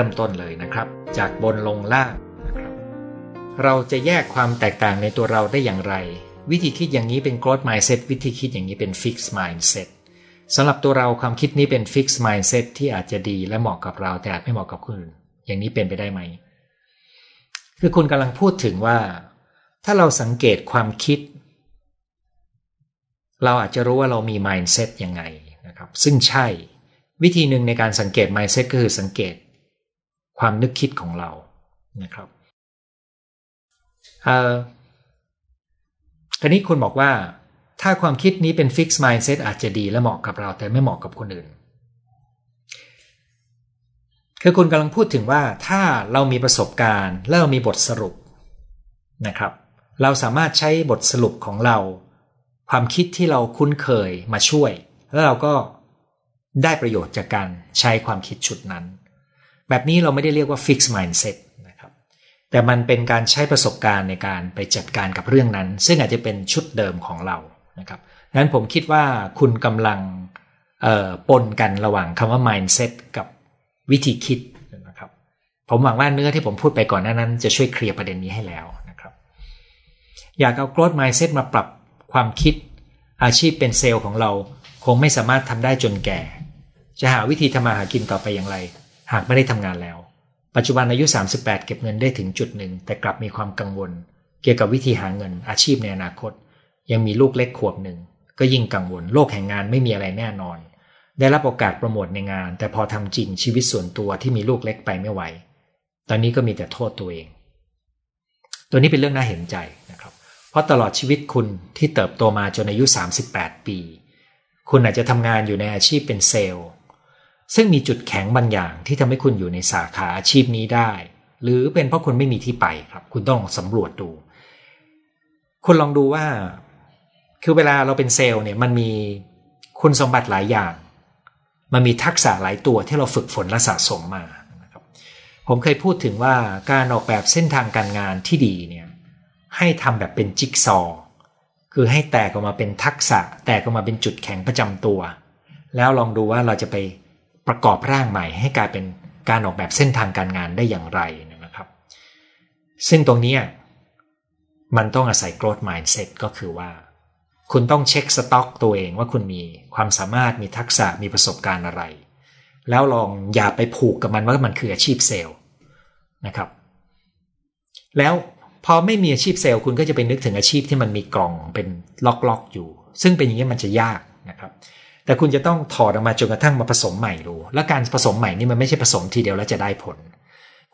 ริ่มต้นเลยนะครับ จากบนลงล่างนะครับเราจะแยกความแตกต่างในตัวเราได้อย่างไร วิธีคิดอย่างนี้เป็น growth mindset วิธีคิดอย่างนี้เป็น fixed mindset สำหรับตัวเราความคิดนี้เป็น fixed mindset ที่อาจจะดีและเหมาะกับเราแต่อาจไม่เหมาะกับคนอื่น อย่างนี้เป็นไปได้ไหม คือคุณกำลังพูดถึงว่า ถ้าเราสังเกตความคิด เราอาจจะรู้ว่าเรามี mindset ยังไงนะครับ ซึ่งใช่วิธีหนึ่งในการสังเกต mindset ก็คือสังเกต ความนึกคิดของเรานะครับเออทีนี้คุณบอกว่าถ้าความคิดนี้เป็น fixed mindset อาจจะดีและเหมาะกับเราแต่ไม่เหมาะกับคนอื่น คือคุณกำลังพูดถึงว่าถ้าเรามีประสบการณ์ และเรามีบทสรุปนะครับ เราสามารถใช้บทสรุปของเรา ความคิดที่เราคุ้นเคยมาช่วย แล้วเราก็ได้ประโยชน์จากการใช้ความคิดชุดนั้น แบบนี้เราไม่ได้เรียกว่า fix mindset นะครับแต่มันเป็นการใช้ประสบการณ์ในการไปจัดการกับเรื่องนั้น ซึ่งอาจจะเป็นชุดเดิมของเรานะครับดังนั้นผมคิดว่าคุณกำลังปนกันระหว่างคำว่า mindset กับวิธีคิดนะครับ ผมหวังว่าเนื้อที่ผมพูดไปก่อนหน้านั้น จะช่วยเคลียร์ประเด็นนี้ให้แล้วนะครับ อยากเอา growth mindset มาปรับความคิดอาชีพเป็นเซลล์ของเรา คงไม่สามารถทำได้จนแก่ จะหาวิธีทำมาหากินต่อไปอย่างไร หากไม่ได้ทำงานแล้ว ปัจจุบันอายุ 38 เก็บเงินได้ถึงจุดหนึ่ง แต่กลับมีความกังวล เกี่ยวกับวิธีหาเงินอาชีพในอนาคต ยังมีลูกเล็กขวบหนึ่ง ก็ยิ่งกังวล โลกแห่งงานไม่มีอะไรแน่นอน ได้รับโอกาสโปรโมทในงาน แต่พอทำจริงชีวิตส่วนตัวที่มีลูกเล็กไปไม่ไหว ตอนนี้ก็มีแต่โทษตัวเอง ตัวนี้เป็นเรื่องน่าเห็นใจนะครับ เพราะตลอดชีวิตคุณที่เติบโตมาจนอายุ 38 ปี คุณอาจจะทำงานอยู่ในอาชีพเป็นเซลล์ ซึ่งมีจุดแข็งบางอย่างที่ทำให้คุณอยู่ในสาขาอาชีพนี้ได้ หรือเป็นเพราะคุณไม่มีที่ไปครับ คุณต้องสำรวจดู คุณลองดูว่า คือเวลาเราเป็นเซลล์เนี่ยมันมีคุณสมบัติหลายอย่าง มันมีทักษะหลายตัวที่เราฝึกฝนและสะสมมานะครับผมเคยพูดถึงว่าการออกแบบเส้นทางการงานที่ดีเนี่ยให้ทำแบบเป็นจิ๊กซอคือให้แตกออกมาเป็นทักษะ แตกออกมาเป็นจุดแข็งประจำตัว แล้วลองดูว่าเราจะไป ประกอบร่างใหม่ ให้กลายเป็นการออกแบบเส้นทางการงานได้อย่างไรนะครับ ซึ่งตรงนี้มันต้องอาศัย growth mindset ก็คือว่า คุณต้องเช็คสต็อกตัวเองว่าคุณมีความสามารถมีทักษะมีประสบการณ์อะไร แล้วลองอย่าไปผูกกับมันว่ามันคืออาชีพเซลล์นะครับ แล้วพอไม่มีอาชีพเซลล์คุณก็จะไปนึกถึงอาชีพที่มันมีกล่องเป็นล็อกๆอยู่ ซึ่งเป็นอย่างนี้มันจะยากนะครับ แต่คุณจะต้องถอดออกมาจนกระทั่งมาผสมใหม่ดู และการผสมใหม่นี่มันไม่ใช่ผสมทีเดียวแล้วจะได้ผล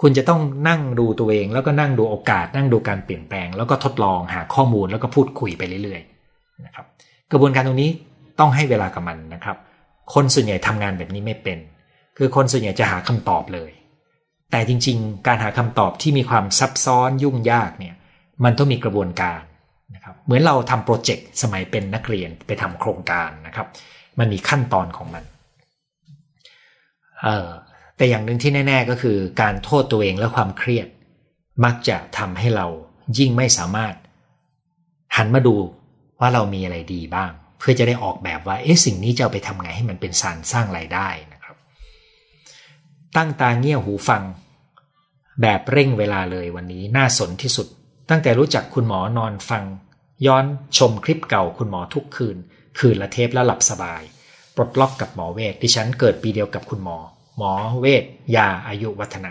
คุณจะต้องนั่งดูตัวเอง แล้วก็นั่งดูโอกาส นั่งดูการเปลี่ยนแปลง แล้วก็ทดลองหาข้อมูลแล้วก็พูดคุยไปเรื่อยๆนะครับกระบวนการตรงนี้ต้องให้เวลากับมันนะครับ คนส่วนใหญ่ทำงานแบบนี้ไม่เป็น คือคนส่วนใหญ่จะหาคำตอบเลย แต่จริงๆ การหาคำตอบที่มีความซับซ้อนยุ่งยากเนี่ย มันต้องมีกระบวนการนะครับ เหมือนเราทำโปรเจกต์สมัยเป็นนักเรียนไปทำโครงการนะครับ มันมีขั้นตอนของมันเออแต่อย่างหนึ่งที่แน่ ๆ ก็คือการโทษตัวเองและความเครียด มักจะทำให้เรายิ่งไม่สามารถ หันมาดูว่าเรามีอะไรดีบ้าง เพื่อจะได้ออกแบบว่าเอ๊ะสิ่งนี้จะเอาไปทำไงให้มันเป็นสารสร้างรายได้นะครับ ตั้งตาเงี่ยหูฟัง แบบเร่งเวลาเลยวันนี้น่าสนที่สุด ตั้งแต่รู้จักคุณหมอนอนฟัง ย้อนชมคลิปเก่าคุณหมอทุกคืน คืนละเทปแล้วหลับสบาย ปลดล็อกกับหมอเวทดิฉันเกิดปีเดียวกับคุณหมอ หมอเวทยาอายุวัฒนะ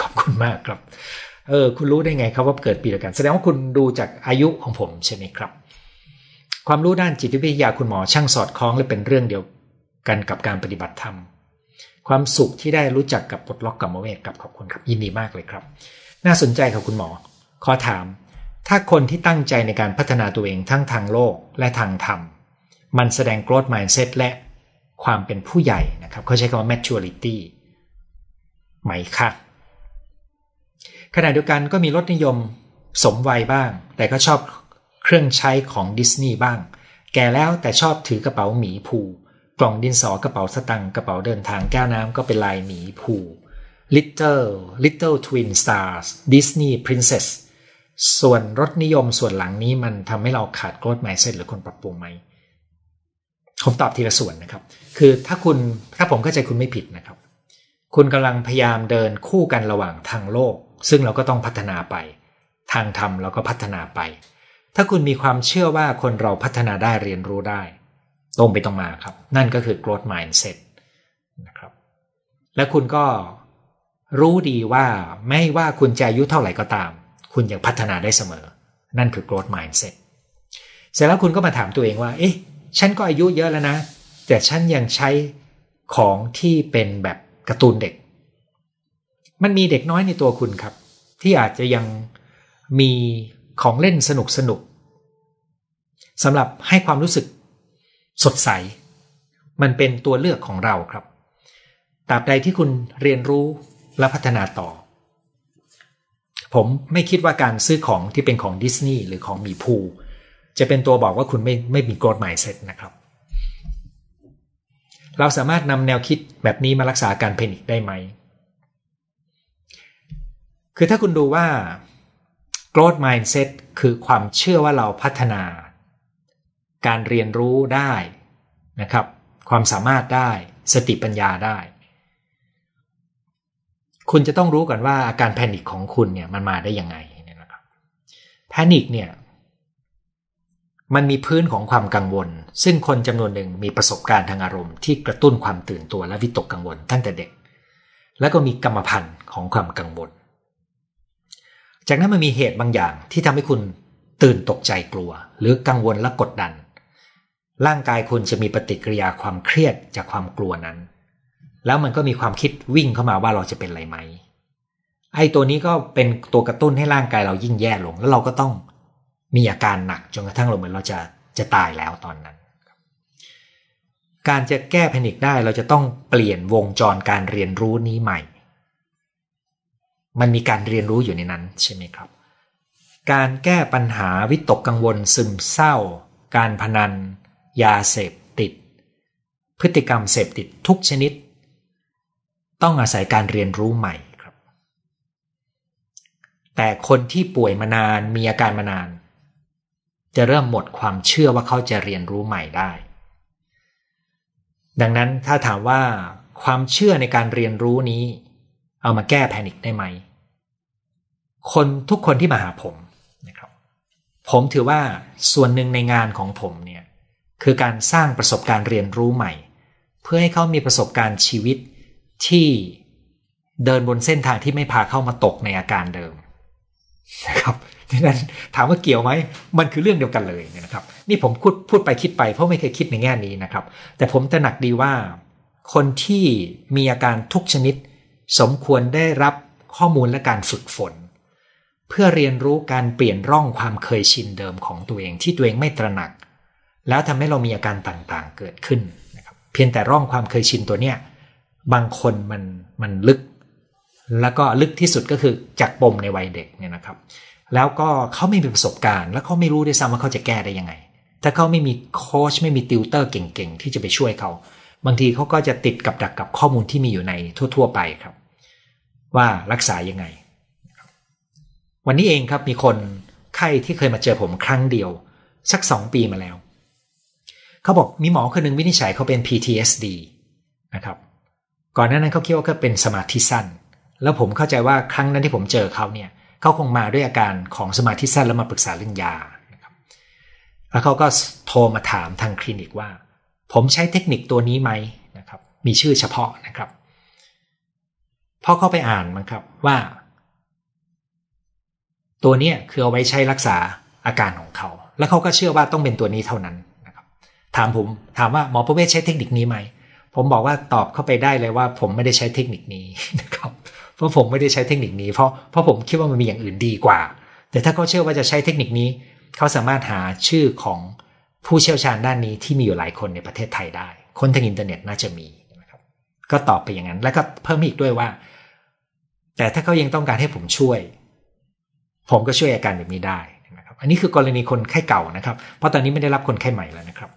ขอบคุณมากครับ เออ คุณรู้ได้ไงครับว่าเกิดปีเดียวกัน แสดงว่าคุณดูจากอายุของผมใช่ไหมครับ ความรู้ด้านจิตวิทยาคุณหมอช่างสอดคล้องและเป็นเรื่องเดียวกันกับการปฏิบัติธรรม ความสุขที่ได้รู้จักกับปลดล็อกกรรมอเวทกับขอบคุณครับยินดีมากเลยครับ น่าสนใจครับคุณหมอ ขอถามถ้าคนที่ตั้งใจในการพัฒนาตัวเองทั้งทางโลกและทางธรรม มันแสดง growth mindset และความเป็นผู้ใหญ่นะครับเขาใช้คำว่า maturity ไหมคะขณะเดียวกันก็มีรสนิยมสมวัยบ้าง แต่ก็ชอบเครื่องใช้ของดิสนีย์บ้าง แก่แล้วแต่ชอบถือกระเป๋าหมีภู กล่องดินสอกระเป๋าสตังกระเป๋าเดินทางแก้วน้ำก็เป็นลายหมีภู Little Little Twin Stars Disney Princess ส่วนรสนิยมส่วนหลังนี้มันทำให้เราขาดโกรธไมเซ็ตหรือคนปรับปรุงไหม ผมตอบทีละส่วนนะครับ คือถ้าคุณถ้าผมเข้าใจคุณไม่ผิดนะครับ คุณกำลังพยายามเดินคู่กันระหว่างทางโลก ซึ่งเราก็ต้องพัฒนาไป ทางธรรมเราก็พัฒนาไป ถ้าคุณมีความเชื่อว่าคนเราพัฒนาได้เรียนรู้ได้ ตรงไปตรงมาครับ นั่นก็คือ growth mindset นะครับ และคุณก็รู้ดีว่าไม่ว่าคุณจะอายุเท่าไหร่ก็ตาม คุณยังพัฒนาได้เสมอ นั่นคือ growth mindset เสร็จแล้วคุณก็มาถามตัวเองว่า เอ๊ะ ฉันก็อายุเยอะแล้วนะ แต่ฉันยังใช้ของที่เป็นแบบการ์ตูนเด็ก มันมีเด็กน้อยในตัวคุณครับ ที่อาจจะยังมีของเล่นสนุกสนุกสำหรับให้ความรู้สึกสดใส มันเป็นตัวเลือกของเราครับตราบใดที่คุณเรียนรู้และพัฒนาต่อ ผมไม่คิดว่าการซื้อของที่เป็นของดิสนีย์หรือของมีพู จะเป็นตัวบอกว่าคุณไม่ไม่มีโกรธหมายเซ็ตนะครับ เราสามารถนำแนวคิดแบบนี้มารักษาการเพนิกได้ไหม คือถ้าคุณดูว่า growth mindset คือความเชื่อว่าเราพัฒนา การเรียนรู้ได้นะครับ ความสามารถได้สติปัญญาได้ คุณจะต้องรู้ก่อนว่าอาการแพนิคของคุณเนี่ยมันมาได้ยังไงนะครับแพนิคเนี่ย มันมีพื้นของความกังวล ซึ่งคนจำนวนหนึ่งมีประสบการณ์ทางอารมณ์ที่กระตุ้นความตื่นตัวและวิตกกังวลตั้งแต่เด็ก แล้วก็มีกรรมพันธุ์ของความกังวล จากนั้นมันมีเหตุบางอย่างที่ทำให้คุณตื่นตกใจกลัว หรือกังวลและกดดัน ร่างกายคุณจะมีปฏิกิริยาความเครียดจากความกลัวนั้น แล้วมันก็มีความคิดวิ่งเข้ามาว่าเราจะเป็นอะไรไหมไอ้ตัวนี้ก็เป็นตัวกระตุ้นให้ร่างกายเรายิ่งแย่ลง แล้วเราก็ต้อง มีอาการหนักจนกระทั่งเราเหมือนเราจะจะตายแล้วตอนนั้น การจะแก้แพนิคได้เราจะต้องเปลี่ยนวงจรการเรียนรู้นี้ใหม่ มันมีการเรียนรู้อยู่ในนั้นใช่ไหมครับ การแก้ปัญหาวิตกกังวลซึมเศร้า การพนัน ยาเสพติด พฤติกรรมเสพติดทุกชนิด ต้องอาศัยการเรียนรู้ใหม่ครับแต่คนที่ป่วยมานานมีอาการมานาน จะเริ่มหมดความเชื่อว่าเขาจะเรียนรู้ใหม่ได้ ดังนั้นถ้าถามว่าความเชื่อในการเรียนรู้นี้ เอามาแก้แพนิคได้ไหม คนทุกคนที่มาหาผมนะครับ ผมถือว่าส่วนหนึ่งในงานของผมเนี่ยคือการสร้างประสบการณ์เรียนรู้ใหม่ เพื่อให้เขามีประสบการณ์ชีวิตที่เดินบนเส้นทางที่ไม่พาเข้ามาตกในอาการเดิมนะครับ ดังนั้นถามว่าเกี่ยวไหมมันคือเรื่องเดียวกันเลยนะครับ นี่ผมพูดพูดไปคิดไปเพราะไม่เคยคิดในแง่นี้นะครับ แต่ผมตระหนักดีว่า คนที่มีอาการทุกชนิด สมควรได้รับข้อมูลและการฝึกฝน เพื่อเรียนรู้การเปลี่ยนร่องความเคยชินเดิมของตัวเองที่ตัวเองไม่ตระหนัก แล้วทำให้เรามีอาการต่างๆ เกิดขึ้นนะครับเพียงแต่ร่องความเคยชินตัวเนี้ยบางคนมันมันลึก แล้วก็ลึกที่สุดก็คือจากปมในวัยเด็กเนี่ยนะครับ แล้วก็เขาไม่มีประสบการณ์ แล้วเขาไม่รู้ด้วยซ้ำว่าเขาจะแก้ได้ยังไง ถ้าเขาไม่มีโค้ชไม่มีติวเตอร์เก่งๆ ที่จะไปช่วยเขา บางทีเขาก็จะติดกับดักกับข้อมูลที่มีอยู่ในทั่ว ๆ ไปครับ ว่ารักษายังไง วันนี้เองครับมีคนไข้ที่เคยมาเจอผมครั้งเดียว สักสองปีมาแล้ว เขาบอกมีหมอคนหนึ่งวินิจฉัยเขาเป็น PTSD นะครับก่อนหน้านั้นเขาคิดว่าเขาเป็นสมาธิสั้น แล้วผมเข้าใจว่าครั้งนั้นที่ผมเจอเขาเนี่ยเขาคงมาด้วยอาการของสมาธิสั้นแล้วมาปรึกษาเรื่องยานะครับแล้วเขาก็โทรมาถามทางคลินิกว่า ผมใช้เทคนิคตัวนี้ไหมนะครับ มีชื่อเฉพาะนะครับพอเข้าไปอ่านมันครับว่า ตัวนี้คือเอาไว้ใช้รักษาอาการของเขา แล้วเขาก็เชื่อว่าต้องเป็นตัวนี้เท่านั้นนะครับถามผมถามว่าหมอประเวศใช้เทคนิคนี้ไหมผมบอกว่าตอบเข้าไปได้เลยว่า ผมไม่ได้ใช้เทคนิคนี้นะครับ เพราะผมไม่ได้ใช้เทคนิคนี้เพราะเพราะผมคิดว่ามันมีอย่างอื่นดีกว่า แต่ถ้าเขาเชื่อว่าจะใช้เทคนิคนี้ เขาสามารถหาชื่อของผู้เชี่ยวชาญด้านนี้ที่มีอยู่หลายคนในประเทศไทยได้ คนทางอินเทอร์เน็ตน่าจะมีนะครับก็ตอบไปอย่างนั้น แล้วก็เพิ่มอีกด้วยว่า แต่ถ้าเขายังต้องการให้ผมช่วย ผมก็ช่วยอาการแบบนี้ได้นะครับอันนี้คือกรณีคนไข้เก่านะครับ เพราะตอนนี้ไม่ได้รับคนไข้ใหม่แล้วนะครับ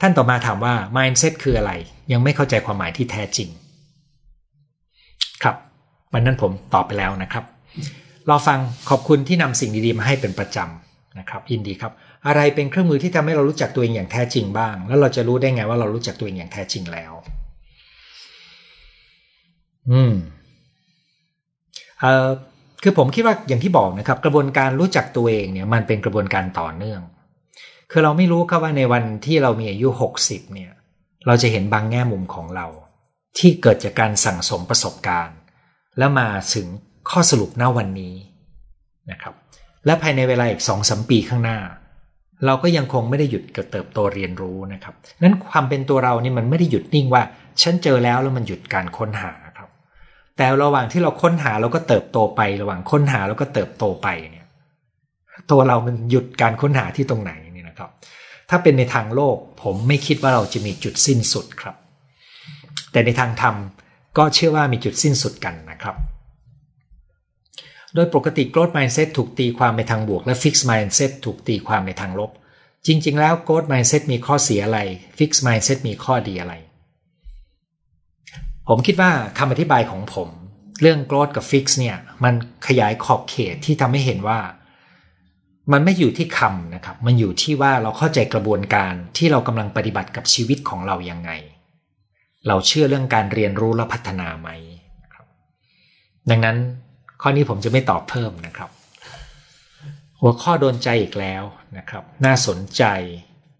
ท่านต่อมาถามว่า mindset คืออะไร ยังไม่เข้าใจความหมายที่แท้จริง ครับวันนั้นผมตอบไปแล้วนะครับรอฟังขอบคุณที่นำสิ่งดีๆมาให้เป็นประจำนะครับยินดีครับ อะไรเป็นเครื่องมือที่ทำให้เรารู้จักตัวเองอย่างแท้จริงบ้าง แล้วเราจะรู้ได้ไงว่าเรารู้จักตัวเองอย่างแท้จริงแล้ว อืมเอ่อคือผมคิดว่าอย่างที่บอกนะครับ กระบวนการรู้จักตัวเองเนี่ยมันเป็นกระบวนการต่อเนื่อง คือเราไม่รู้ครับว่าในวันที่เรามีอายุหกสิบเนี่ย เราจะเห็นบางแง่มุมของเรา ที่เกิดจากการสั่งสมประสบการณ์ แล้วมาถึงข้อสรุปณวันนี้นะครับ และภายในเวลาอีกสองสมปีข้างหน้า เราก็ยังคงไม่ได้หยุดกระเติบโตเรียนรู้นะครับนั้นความเป็นตัวเรานี่มันไม่ได้หยุดนิ่งว่า ฉันเจอแล้วแล้วมันหยุดการค้นหาครับ แต่ระหว่างที่เราค้นหาเราก็เติบโตไประหว่างค้นหาแล้วก็เติบโตไปเนี่ยตัวเรามันหยุดการค้นหาที่ตรงไหนนี่นะครับ ถ้าเป็นในทางโลกผมไม่คิดว่าเราจะมีจุดสิ้นสุดครับ แต่ในทางธรรมก็เชื่อว่ามีจุดสิ้นสุดกันนะครับ โดยปกติ growth mindset ถูกตีความในทางบวกและ fixed mindset ถูกตีความในทางลบ จริง ๆ แล้ว growth mindset มีข้อเสียอะไร fixed mindset มีข้อดีอะไร ผมคิดว่าคำอธิบายของผม เรื่อง growth กับ fix เนี่ยมันขยายขอบเขตที่ทำให้เห็นว่า มันไม่อยู่ที่คำนะครับ มันอยู่ที่ว่าเราเข้าใจกระบวนการที่เรากำลังปฏิบัติกับชีวิตของเรายังไง เราเชื่อเรื่องการเรียนรู้และพัฒนาไหมครับ ดังนั้นข้อนี้ผมจะไม่ตอบเพิ่มนะครับ หัวข้อโดนใจอีกแล้วนะครับ น่าสนใจ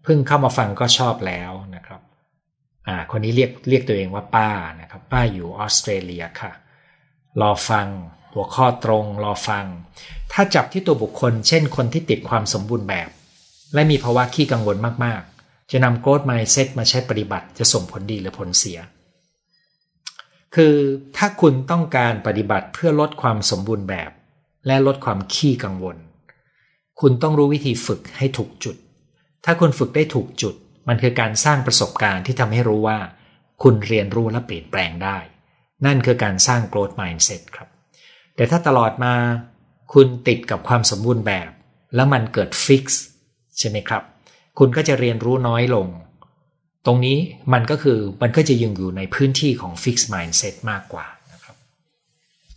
เพิ่งเข้ามาฟังก็ชอบแล้วนะครับอ่าคนนี้เรียกเรียกตัวเองว่าป้านะครับ ป้าอยู่ออสเตรเลียค่ะ รอฟัง หัวข้อตรงรอฟัง ถ้าจับที่ตัวบุคคล เช่นคนที่ติดความสมบูรณ์แบบ และมีภาวะขี้กังวลมากๆ จะนำโกรดไมเซ็ตมาใช้ปฏิบัติจะส่งผลดีหรือผลเสีย คือถ้าคุณต้องการปฏิบัติเพื่อลดความสมบูรณ์แบบ และลดความขี้กังวล คุณต้องรู้วิธีฝึกให้ถูกจุด ถ้าคุณฝึกได้ถูกจุด มันคือการสร้างประสบการณ์ที่ทำให้รู้ว่า คุณเรียนรู้และเปลี่ยนแปลงได้ นั่นคือการสร้าง growth mindset ครับ แต่ถ้าตลอดมา คุณติดกับความสมบูรณ์แบบ แล้วมันเกิด fix ใช่ไหมครับ คุณก็จะเรียนรู้น้อยลง ตรงนี้มันก็คือมันก็จะยังอยู่ในพื้นที่ของ fixed mindset มากกว่านะครับ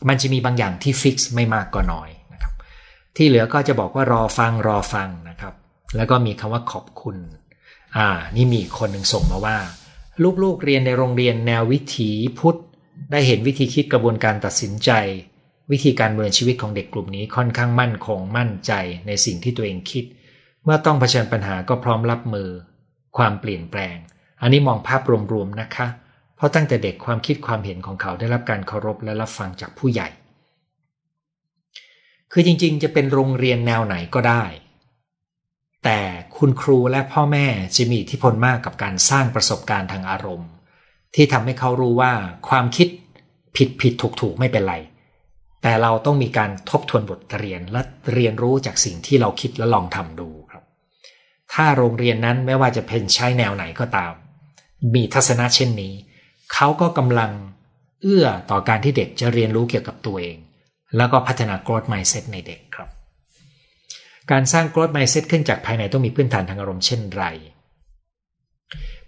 มันจะมีบางอย่างที่ fix ไม่มากก็น้อยนะครับ ที่เหลือก็จะบอกว่ารอฟังรอฟังนะครับ แล้วก็มีคำว่าขอบคุณ อ่า นี่มีคนหนึ่งส่งมาว่า ลูกๆเรียนในโรงเรียนแนววิถีพุทธ ได้เห็นวิธีคิดกระบวนการตัดสินใจวิธีการเมืองชีวิตของเด็กกลุ่มนี้ค่อนข้างมั่นคงมั่นใจในสิ่งที่ตัวเองคิด เมื่อต้องเผชิญปัญหาก็พร้อมรับมือ ความเปลี่ยนแปลง อันนี้มองภาพรวมๆนะคะ เพราะตั้งแต่เด็กความคิดความเห็นของเขาได้รับการเคารพและรับฟังจากผู้ใหญ่ คือจริงๆ จะเป็นโรงเรียนแนวไหนก็ได้ แต่คุณครูและพ่อแม่จะมีอิทธิพลมากกับการสร้างประสบการณ์ทางอารมณ์ ที่ทำให้เขารู้ว่าความคิดผิดผิดถูกถูกไม่เป็นไร แต่เราต้องมีการทบทวนบทเรียนและเรียนรู้จากสิ่งที่เราคิดและลองทำดู ถ้าโรงเรียนนั้นไม่ว่าจะเป็นใช้แนวไหนก็ตาม มีทัศนะเช่นนี้ เขาก็กำลังเอื้อต่อการที่เด็กจะเรียนรู้เกี่ยวกับตัวเอง แล้วก็พัฒนา growth mindset ในเด็กครับ การสร้าง growth mindset ขึ้นจากภายในต้องมีพื้นฐานทางอารมณ์เช่นไร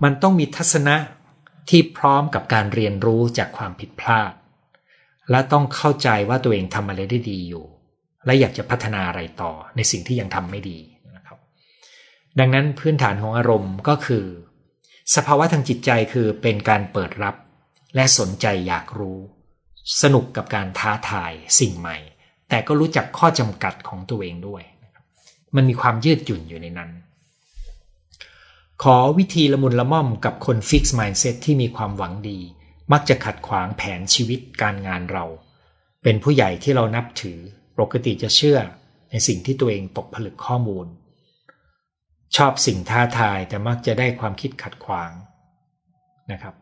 มันต้องมีทัศนะที่พร้อมกับการเรียนรู้จากความผิดพลาด และต้องเข้าใจว่าตัวเองทำอะไรได้ดีอยู่ และอยากจะพัฒนาอะไรต่อในสิ่งที่ยังทำไม่ดี ดังนั้นพื้นฐานของอารมณ์ก็คือ สภาวะทางจิตใจคือเป็นการเปิดรับ และสนใจอยากรู้ สนุกกับการท้าทายสิ่งใหม่ แต่ก็รู้จักข้อจำกัดของตัวเองด้วย มันมีความยืดหยุ่นอยู่ในนั้น ขอวิธีละมุนละม่อมกับคนฟิกซ์มายด์เซตที่มีความหวังดี มักจะขัดขวางแผนชีวิตการงานเรา เป็นผู้ใหญ่ที่เรานับถือ ปกติจะเชื่อในสิ่งที่ตัวเองตกผลึกข้อมูล ชอบสิ่งท้าทายแต่มักจะได้ความคิดขัดขวางนะครับ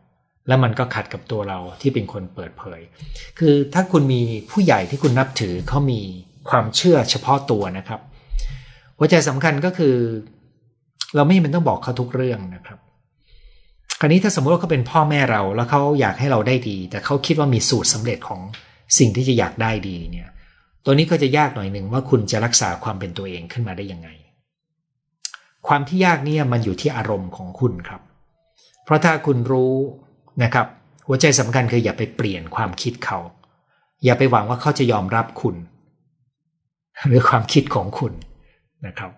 แล้วมันก็ขัดกับตัวเราที่เป็นคนเปิดเผย คือถ้าคุณมีผู้ใหญ่ที่คุณนับถือเขามีความเชื่อเฉพาะตัวนะครับ หัวใจสำคัญก็คือ เราไม่จำเป็นต้องบอกเขาทุกเรื่องนะครับ คราวนี้ถ้าสมมติว่าเขาเป็นพ่อแม่เรา แล้วเขาอยากให้เราได้ดี แต่เขาคิดว่ามีสูตรสำเร็จของสิ่งที่จะอยากได้ดีเนี่ย ตัวนี้ก็จะยากหน่อยหนึ่งว่าคุณจะรักษาความเป็นตัวเองขึ้นมาได้ยังไง ความที่ยากเนี่ยมันอยู่ที่อารมณ์ของคุณครับ เพราะถ้าคุณรู้นะครับ หัวใจสำคัญคืออย่าไปเปลี่ยนความคิดเขา อย่าไปหวังว่าเขาจะยอมรับคุณ หรือความคิดของคุณนะครับ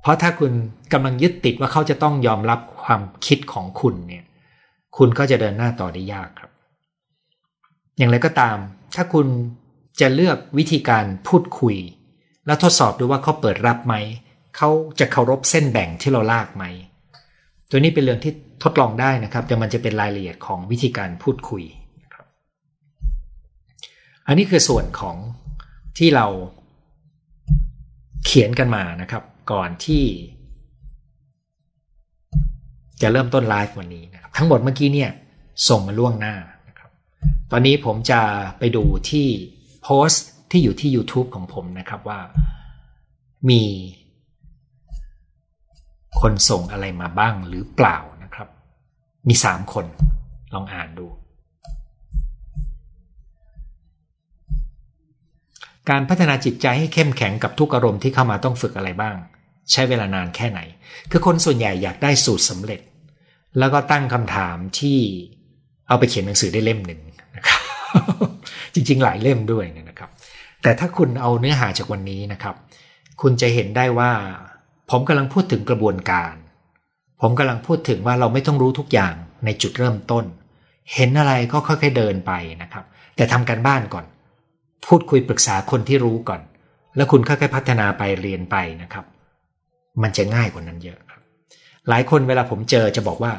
เพราะถ้าคุณกำลังยึดติดว่าเขาจะต้องยอมรับความคิดของคุณเนี่ย คุณก็จะเดินหน้าต่อได้ยากครับ อย่างไรก็ตาม ถ้าคุณจะเลือกวิธีการพูดคุย แล้วทดสอบดูว่าเขาเปิดรับไหม เขาจะเคารพเส้นแบ่งที่เราลากไหม ตัวนี้เป็นเรื่องที่ทดลองได้นะครับ แต่มันจะเป็นรายละเอียดของวิธีการพูดคุยนะครับ อันนี้คือส่วนของที่เราเขียนกันมานะครับ ก่อนที่ จะเริ่มต้นไลฟ์วันนี้นะครับ ทั้งหมดเมื่อกี้เนี่ย ส่งมาล่วงหน้านะครับ ตอนนี้ผมจะไปดูที่โพสต์ที่อยู่ที่ YouTube ของผมนะครับว่ามี คนส่งอะไรมาบ้างหรือเปล่านะครับ มีสามคนลองอ่านดู การพัฒนาจิตใจให้เข้มแข็งกับทุกอารมณ์ที่เข้ามาต้องฝึกอะไรบ้าง ใช้เวลานานแค่ไหน คือคนส่วนใหญ่อยากได้สูตรสำเร็จ แล้วก็ตั้งคำถามที่เอาไปเขียนหนังสือได้เล่มหนึ่งนะครับจริงๆ หลายเล่มด้วยนะครับ แต่ถ้าคุณเอาเนื้อหาจากวันนี้นะครับ คุณจะเห็นได้ว่า ผมกำลังพูดถึงกระบวนการ ผมกำลังพูดถึงว่าเราไม่ต้องรู้ทุกอย่างในจุดเริ่มต้น เห็นอะไรก็ค่อยๆเดินไปนะครับ แต่ทำการบ้านก่อน พูดคุยปรึกษาคนที่รู้ก่อน แล้วคุณค่อยๆพัฒนาไปเรียนไปนะครับ มันจะง่ายกว่านั้นเยอะครับ หลายคนเวลาผมเจอจะบอกว่า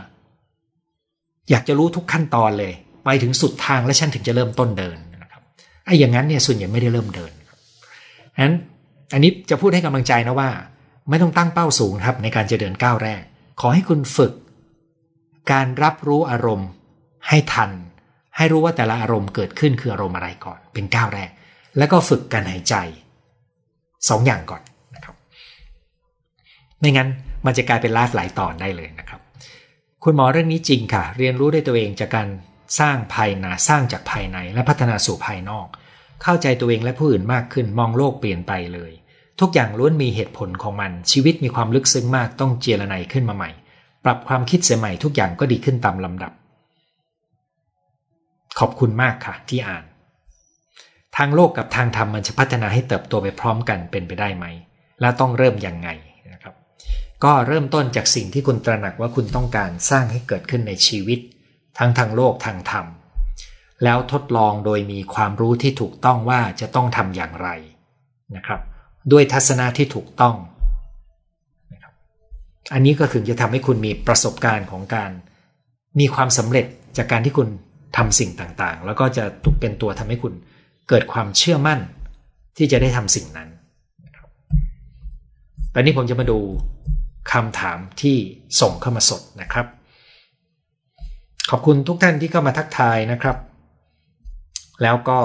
อยากจะรู้ทุกขั้นตอนเลย ไปถึงสุดทางแล้วฉันถึงจะเริ่มต้นเดินนะครับไอ้อย่างนั้นเนี่ยส่วนใหญ่ไม่ได้เริ่มเดินครับนั้นอันนี้จะพูดให้กำลังใจนะว่า ไม่ต้องตั้งเป้าสูงครับในการจะเดินก้าวแรก ขอให้คุณฝึก การรับรู้อารมณ์ ให้ทัน ให้รู้ว่าแต่ละอารมณ์เกิดขึ้นคืออารมณ์อะไรก่อน เป็นก้าวแรก แล้วก็ฝึกการหายใจสองอย่างก่อนนะครับ ไม่งั้นมันจะกลายเป็นไลฟ์หลายตอนได้เลยนะครับ คุณหมอเรื่องนี้จริงค่ะ เรียนรู้ด้วยตัวเองจากการสร้างภายในสร้างจากภายในและพัฒนาสู่ภายนอก เข้าใจตัวเองและผู้อื่นมากขึ้นมองโลกเปลี่ยนไปเลย ทุกอย่างล้วนมีเหตุผลของมัน ชีวิตมีความลึกซึ้งมากต้องเจรไนขึ้นมาใหม่ ปรับความคิดเสียใหม่ทุกอย่างก็ดีขึ้นตามลำดับ ขอบคุณมากค่ะ ที่อ่าน ทางโลกกับทางธรรมมันจะพัฒนาให้เติบโตไปพร้อมกันเป็นไปได้ไหม และต้องเริ่มยังไงนะครับ ก็เริ่มต้นจากสิ่งที่คุณตระหนักว่าคุณต้องการสร้างให้เกิดขึ้นในชีวิต ทั้งทางโลกทางธรรมแล้วทดลองโดยมีความรู้ที่ถูกต้องว่าจะต้องทำอย่างไรนะครับ ด้วยทัศนะที่ถูกต้องนะครับอันนี้ก็ถึงจะทำให้คุณมีประสบการณ์ของการมีความสำเร็จจากการที่คุณทำสิ่งต่างๆ แล้วก็จะตุกเป็นตัวทำให้คุณเกิดความเชื่อมั่นที่จะได้ทำสิ่งนั้นนะครับตอนนี้ผมจะมาดูคำถามที่ส่งเข้ามาสดนะครับ ขอบคุณทุกท่านที่เข้ามาทักทายนะครับ แล้วก็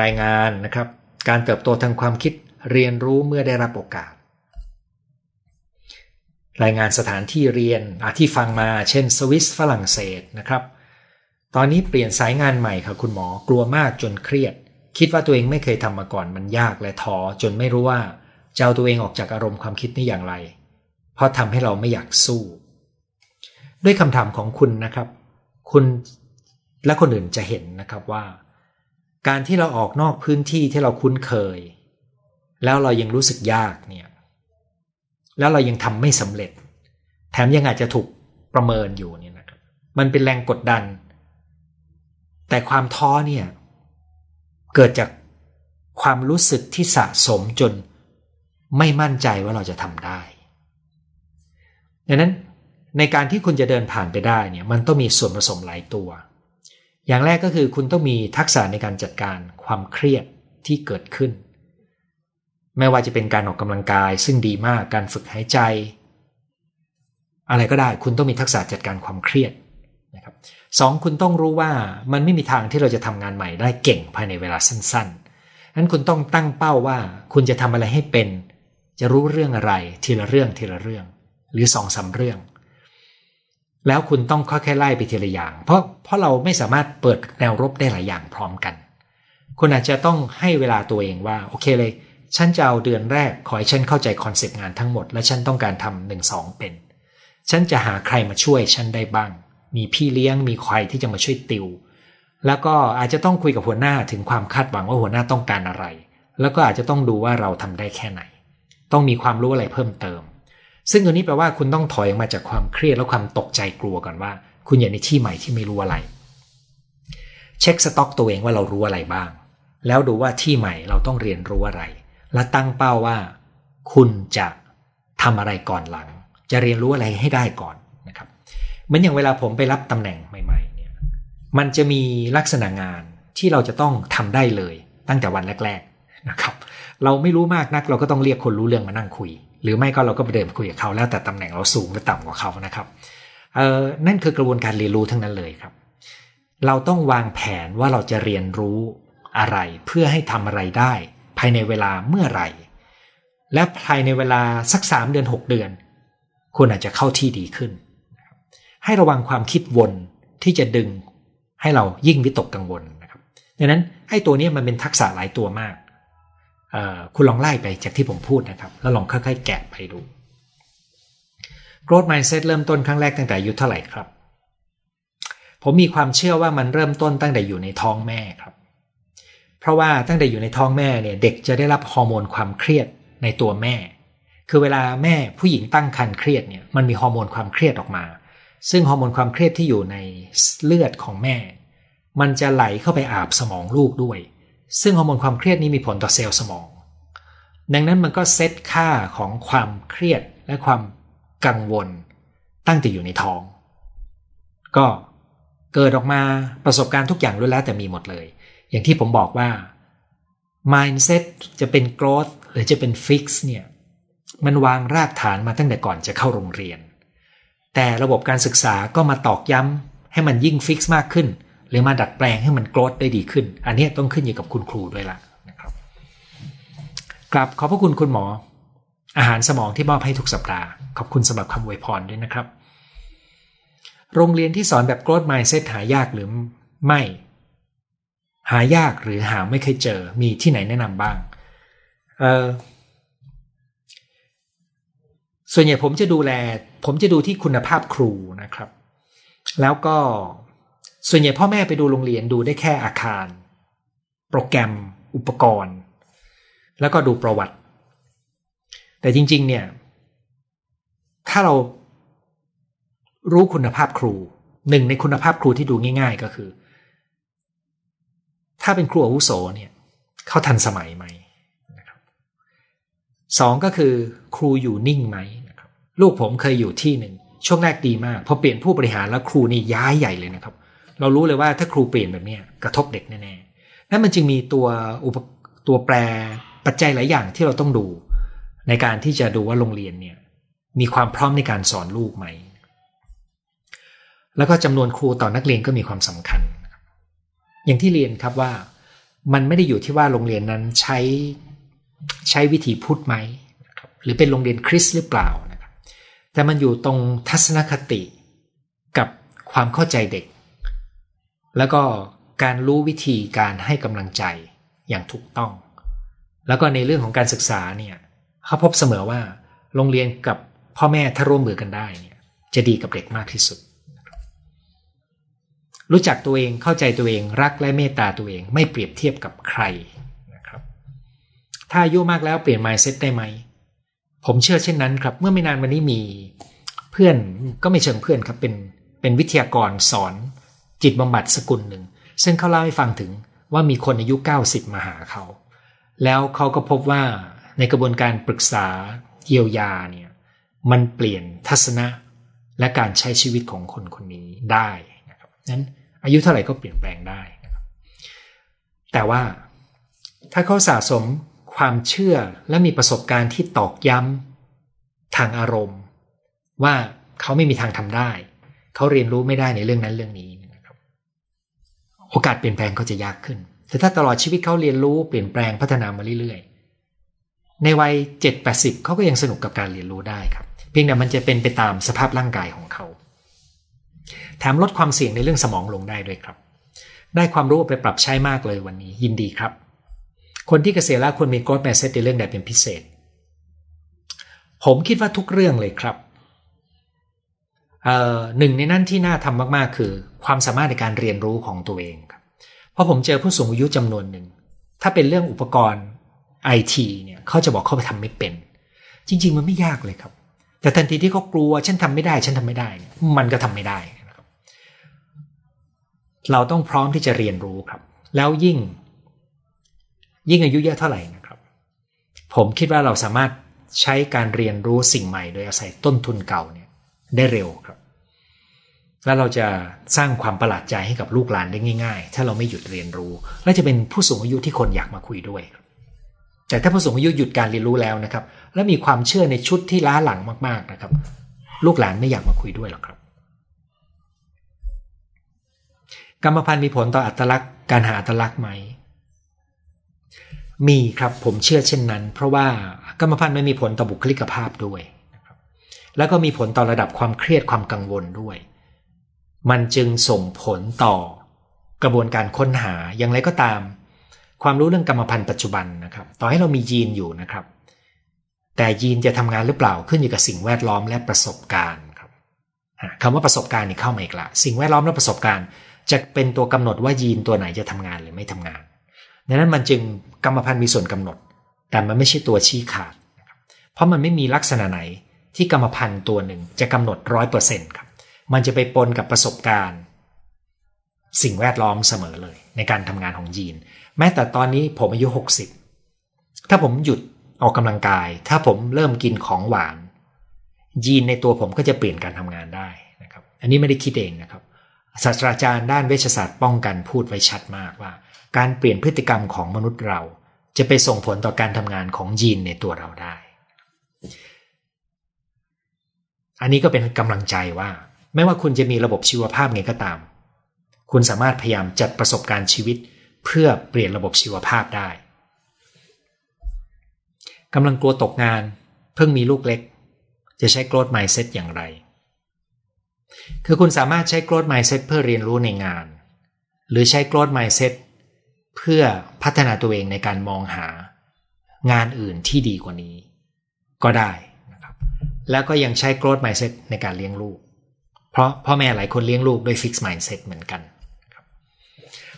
รายงานนะครับ การเติบโตทางความคิดเรียนรู้เมื่อได้รับโอกาส รายงานสถานที่เรียนที่ฟังมาเช่นสวิสฝรั่งเศสนะครับ ตอนนี้เปลี่ยนสายงานใหม่ค่ะคุณหมอกลัวมากจนเครียด คิดว่าตัวเองไม่เคยทำมาก่อนมันยากและท้อจนไม่รู้ว่าจะเอาตัวเองออกจากอารมณ์ความคิดนี้อย่างไร เพราะทำให้เราไม่อยากสู้ ด้วยคำถามของคุณนะครับ คุณและคนอื่นจะเห็นนะครับว่า การที่เราออกนอกพื้นที่ที่เราคุ้นเคย แล้วเรายังรู้สึกยากเนี่ยแล้วเรายังทำไม่สำเร็จ แถมยังอาจจะถูกประเมินอยู่เนี่ยนะครับมันเป็นแรงกดดัน แต่ความท้อเนี่ยเกิดจากความรู้สึกที่สะสมจนไม่มั่นใจว่าเราจะทำได้ดังนั้นในการที่คุณจะเดินผ่านไปได้เนี่ยมันต้องมีส่วนผสมหลายตัว อย่างแรกก็คือคุณต้องมีทักษะในการจัดการความเครียดที่เกิดขึ้น ไม่ว่าจะเป็นการออกกำลังกาย ซึ่งดีมากการฝึกหายใจ อะไรก็ได้คุณต้องมีทักษะจัดการความเครียดนะครับสองคุณต้องรู้ว่ามันไม่มีทางที่เราจะทำงานใหม่ได้เก่งภายในเวลาสั้นๆนั้นคุณต้องตั้งเป้าว่าคุณจะทำอะไรให้เป็น จะรู้เรื่องอะไรทีละเรื่องทีละเรื่อง หรือสองสาเรื่อง แล้วคุณต้องค่อยๆไล่ไปทีละอย่าง เพราะเพราะเราไม่สามารถเปิดแนวรบได้หลายอย่างพร้อมกัน คุณอาจจะต้องให้เวลาตัวเองว่า โอเคเลย ฉันจะเอาเดือนแรก ขอให้ฉันเข้าใจคอนเซปต์งานทั้งหมด และฉันต้องการทำหนึ่งสองเป็น ฉันจะหาใครมาช่วยฉันได้บ้าง มีพี่เลี้ยงมีใครที่จะมาช่วยติว แล้วก็อาจจะต้องคุยกับหัวหน้าถึงความคาดหวังว่าหัวหน้าต้องการอะไร แล้วก็อาจจะต้องดูว่าเราทำได้แค่ไหน ต้องมีความรู้อะไรเพิ่มเติม ซึ่งตัวนี้แปลว่าคุณต้องถอยออกมาจากความเครียดและความตกใจกลัวก่อนว่า คุณอยู่ในที่ใหม่ที่ไม่รู้อะไร เช็คสต็อกตัวเองว่าเรารู้อะไรบ้าง แล้วดูว่าที่ใหม่เราต้องเรียนรู้อะไร และตั้งเป้าว่า คุณจะทำอะไรก่อนหลัง จะเรียนรู้อะไรให้ได้ก่อนนะครับเหมือนอย่างเวลาผมไปรับตำแหน่งใหม่ๆเนี่ยมันจะมีลักษณะงานที่เราจะต้องทำได้เลย ตั้งแต่วันแรก ๆนะครับ เราไม่รู้มากนักเราก็ต้องเรียกคนรู้เรื่องมานั่งคุย หรือไม่ก็เราก็ไปเดินคุยกับเขาแล้วแต่ตำแหน่งเราสูงหรือต่ำกว่าเขานะครับเออนั่นคือกระบวนการเรียนรู้ทั้งนั้นเลยครับ เราต้องวางแผนว่าเราจะเรียนรู้อะไรเพื่อให้ทำอะไรได้ ภายในเวลาเมื่อไหร่ และภายในเวลาสักสามเดือนหกเดือน คุณอาจจะเข้าที่ดีขึ้น ให้ระวังความคิดวนที่จะดึงให้เรายิ่งวิตกกังวลนะครับดังนั้นไอ้ตัวนี้มันเป็นทักษะหลายตัวมาก คุณลองไล่ไปจากที่ผมพูดนะครับ แล้วลองค่อยๆ แกะไปดู growth mindset เริ่มต้นครั้งแรกตั้งแต่อายุเท่าไหร่ครับ ผมมีความเชื่อว่ามันเริ่มต้นตั้งแต่อยู่ในท้องแม่ครับ เพราะว่าตั้งแต่อยู่ในท้องแม่เนี่ยเด็กจะได้รับฮอร์โมนความเครียดในตัวแม่ คือเวลาแม่ผู้หญิงตั้งครรภ์เครียดเนี่ยมันมีฮอร์โมนความเครียดออกมา ซึ่งฮอร์โมนความเครียดที่อยู่ในเลือดของแม่ มันจะไหลเข้าไปอาบสมองลูกด้วย ซึ่งฮอร์โมนความเครียดนี้มีผลต่อเซลล์สมอง ดังนั้นมันก็เซตค่าของความเครียดและความกังวล ตั้งแต่อยู่ในท้อง ก็เกิดออกมาประสบการณ์ทุกอย่างล้วนแล้วแต่มีหมดเลย อย่างที่ผมบอกว่า mindset จะเป็น growth หรือจะเป็น fix เนี่ยมันวางรากฐานมาตั้งแต่ก่อนจะเข้าโรงเรียน แต่ระบบการศึกษาก็มาตอกย้ำให้มันยิ่งฟิกซ์มากขึ้น หรือมาดัดแปลงให้มันโกรธได้ดีขึ้น อันนี้ต้องขึ้นอยู่กับคุณครูด้วยล่ะนะครับกลับขอบพระคุณคุณหมอ อาหารสมองที่มอบให้ทุกสัปดาห์ขอบคุณสำหรับคำอวยพรด้วยนะครับ โรงเรียนที่สอนแบบ growth mindset หายากหรือไม่ หายากหรือหาไม่เคยเจอมีที่ไหนแนะนำบ้างเออส่วนใหญ่ผมจะดูแล ผมจะดูที่คุณภาพครูนะครับ แล้วก็ ส่วนใหญ่พ่อแม่ไปดูโรงเรียนดูได้แค่อาคาร โปรแกรม อุปกรณ์ แล้วก็ดูประวัติ แต่จริง ๆ เนี่ย ถ้าเรารู้คุณภาพครูหนึ่งในคุณภาพครูที่ดูง่าย ๆ ก็คือ ถ้าเป็นครูอาวุโสเนี่ยเขาทันสมัยไหมนะครับสองก็คือครูอยู่นิ่งไหมนะครับลูกผมเคยอยู่ที่หนึ่งช่วงแรกดีมากพอเปลี่ยนผู้บริหารแล้วครูนี่ย้ายใหญ่เลยนะครับ เรารู้เลยว่าถ้าครูเปลี่ยนแบบนี้กระทบเด็กแน่ๆนั่นมันจึงมีตัวอุปตัวแปรปัจจัยหลายอย่างที่เราต้องดู ในการที่จะดูว่าโรงเรียนเนี่ยมีความพร้อมในการสอนลูกไหม แล้วก็จำนวนครูต่อนักเรียนก็มีความสำคัญ อย่างที่เรียนครับว่ามันไม่ได้อยู่ที่ว่าโรงเรียนนั้นใช้ใช้วิธีพูดไหม หรือเป็นโรงเรียนคริสหรือเปล่านะครับแต่มันอยู่ตรงทัศนคติกับความเข้าใจเด็ก แล้วก็การรู้วิธีการให้กำลังใจอย่างถูกต้อง แล้วก็ในเรื่องของการศึกษาเนี่ยเขาพบเสมอว่าโรงเรียนกับพ่อแม่ถ้าร่วมมือกันได้เนี่ยจะดีกับเด็กมากที่สุด รู้จักตัวเองเข้าใจตัวเองรักและเมตตาตัวเองไม่เปรียบเทียบกับใครนะครับ ถ้าอายุมากแล้วเปลี่ยน mindset ได้ไหม ผมเชื่อเช่นนั้นครับ เมื่อไม่นานวันนี้มีเพื่อนก็ไม่เชิงเพื่อนครับเป็นเป็นวิทยากรสอน จิตบำบัดสกุลหนึ่ง ซึ่งเขาเล่าให้ฟังถึงว่ามีคนอายุ 90 มาหาเขา แล้วเขาก็พบว่าในกระบวนการปรึกษาเยียวยาเนี่ยมันเปลี่ยนทัศนะและการใช้ชีวิตของคนคนนี้ได้นะครับนั้นอายุเท่าไหร่ก็เปลี่ยนแปลงได้นะครับแต่ว่าถ้าเขาสะสมความเชื่อและมีประสบการณ์ที่ตอกย้ำทางอารมณ์ ว่าเขาไม่มีทางทำได้ เขาเรียนรู้ไม่ได้ในเรื่องนั้นเรื่องนี้ โอกาสเปลี่ยนแปลงก็จะยากขึ้น แต่ถ้าตลอดชีวิตเขาเรียนรู้เปลี่ยนแปลงพัฒนามาเรื่อยๆ ในวัยเจ็ดแปดสิบเขาก็ยังสนุกกับการเรียนรู้ได้ครับ เพียงแต่มันจะเป็นไปตามสภาพร่างกายของเขา แถมลดความเสี่ยงในเรื่องสมองลงได้ด้วยครับ ได้ความรู้ไปปรับใช้มากเลยวันนี้ ยินดีครับ คนที่เกษียณแล้วควรมีกรดแมสเซตในเรื่องใดเป็นพิเศษ ผมคิดว่าทุกเรื่องเลยครับหนึ่งในนั้นที่น่าทำมากๆ คือ ความสามารถในการเรียนรู้ของตัวเองครับเพราะผมเจอผู้สูงอายุจำนวนหนึ่ง ถ้าเป็นเรื่องอุปกรณ์ไอทีเนี่ยเขาจะบอกเขาไปทำไม่เป็น จริง ๆ มันไม่ยากเลยครับ แต่ทันทีที่เขากลัวฉันทำไม่ได้ ฉันทำไม่ได้ มันก็ทำไม่ได้นะครับ เราต้องพร้อมที่จะเรียนรู้ครับ แล้วยิ่ง ยิ่งอายุเยอะเท่าไหร่นะครับ ผมคิดว่าเราสามารถใช้การเรียนรู้สิ่งใหม่ โดยอาศัยต้นทุนเก่าเนี่ย ได้เร็วครับ แล้วเราจะสร้างความประหลาดใจให้กับลูกหลานได้ง่ายๆ ถ้าเราไม่หยุดเรียนรู้ และจะเป็นผู้สูงอายุที่คนอยากมาคุยด้วย แต่ถ้าผู้สูงอายุหยุดการเรียนรู้แล้วนะครับ และมีความเชื่อในชุดที่ล้าหลังมากๆนะครับ ลูกหลานไม่อยากมาคุยด้วยหรอกครับ กรรมพันธุ์มีผลต่ออัตลักษณ์การหาอัตลักษณ์ไหม มีครับผมเชื่อเช่นนั้น เพราะว่ากรรมพันธุ์ไม่มีผลต่อบุคลิกภาพด้วยแล้วก็มีผลต่อระดับความเครียดความกังวลด้วย มันจึงส่งผลต่อกระบวนการค้นหาอย่างไรก็ตาม ความรู้เรื่องกรรมพันธุ์ปัจจุบันนะครับ ต่อให้เรามียีนอยู่นะครับ แต่ยีนจะทำงานหรือเปล่าขึ้นอยู่กับสิ่งแวดล้อมและประสบการณ์ครับคำว่าประสบการณ์นี่เข้ามาอีกละสิ่งแวดล้อมและประสบการณ์ จะเป็นตัวกำหนดว่ายีนตัวไหนจะทำงานหรือไม่ทำงานดังนั้นมันจึงกรรมพันธุ์มีส่วนกำหนด แต่มันไม่ใช่ตัวชี้ขาด เพราะมันไม่มีลักษณะไหนที่กรรมพันธุ์ตัวหนึ่งจะกำหนดร้อยเปอร์เซ็นต์ครับ มันจะไปปนกับประสบการณ์ สิ่งแวดล้อมเสมอเลย ในการทำงานของยีน แม้แต่ตอนนี้ผมอายุ 60 ถ้าผมหยุดออกกำลังกาย ถ้าผมเริ่มกินของหวาน ยีนในตัวผมก็จะเปลี่ยนการทำงานได้นะครับ อันนี้ไม่ได้คิดเองนะครับศาสตราจารย์ด้านเวชศาสตร์ป้องกันพูดไว้ชัดมากว่า การเปลี่ยนพฤติกรรมของมนุษย์เรา จะไปส่งผลต่อการทำงานของยีนในตัวเราได้ อันนี้ก็เป็นกำลังใจว่า ไม่ว่าคุณจะมีระบบชีวภาพไงก็ตาม คุณสามารถพยายามจัดประสบการณ์ชีวิต เพื่อเปลี่ยนระบบชีวภาพได้กำลังกลัวตกงาน เพิ่งมีลูกเล็ก จะใช้ growth mindset อย่างไร คือคุณสามารถใช้ growth mindset เพื่อเรียนรู้ในงาน หรือใช้ growth mindset เพื่อพัฒนาตัวเองในการมองหางานอื่นที่ดีกว่านี้ ก็ได้นะครับแล้วก็ยังใช้ growth mindset ในการเลี้ยงลูก เพราะพ่อแม่หลายคนเลี้ยงลูกด้วย fixed mindset เหมือนกัน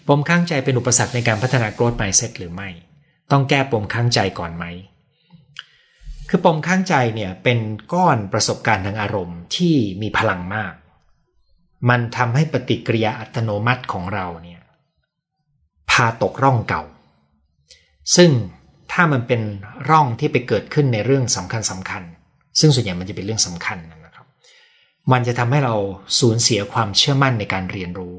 ปมข้างใจเป็นอุปสรรคในการพัฒนา growth mindset หรือไม่ ต้องแก้ปมข้างใจก่อนไหม คือปมข้างใจเนี่ยเป็นก้อนประสบการณ์ทางอารมณ์ที่มีพลังมาก มันทำให้ปฏิกิริยาอัตโนมัติของเราเนี่ยพาตกร่องเก่า ซึ่งถ้ามันเป็นร่องที่ไปเกิดขึ้นในเรื่องสำคัญสำคัญ ซึ่งส่วนใหญ่มันจะเป็นเรื่องสำคัญนะ มันจะทำให้เราสูญเสียความเชื่อมั่นในการเรียนรู้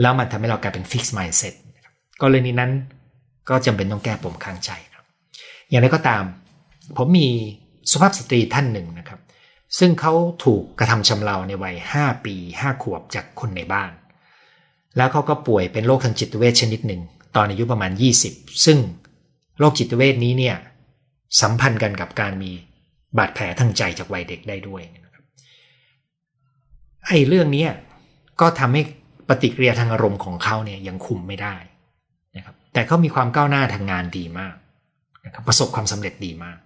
แล้วมันทำให้เรากลายเป็น fixed mindset กรณีนั้นก็จำเป็นต้องแก้ปมข้างใจครับ อย่างไรก็ตาม ผมมีสุภาพสตรีท่านหนึ่งนะครับ ซึ่งเขาถูกกระทำชำเราในวัย 5 ปี 5 ขวบจากคนในบ้าน แล้วเขาก็ป่วยเป็นโรคทางจิตเวชชนิดหนึ่ง ตอนอายุประมาณ 20 ซึ่งโรคจิตเวชนี้เนี่ยสัมพันธ์กันกับการมีบาดแผลทางใจจากวัยเด็กได้ด้วยนะ ไอ้เรื่องนี้ก็ทำให้ปฏิกิริยาทางอารมณ์ของเขาเนี่ยยังคุมไม่ได้นะครับแต่เขามีความก้าวหน้าทางงานดีมากนะครับประสบความสำเร็จดีมาก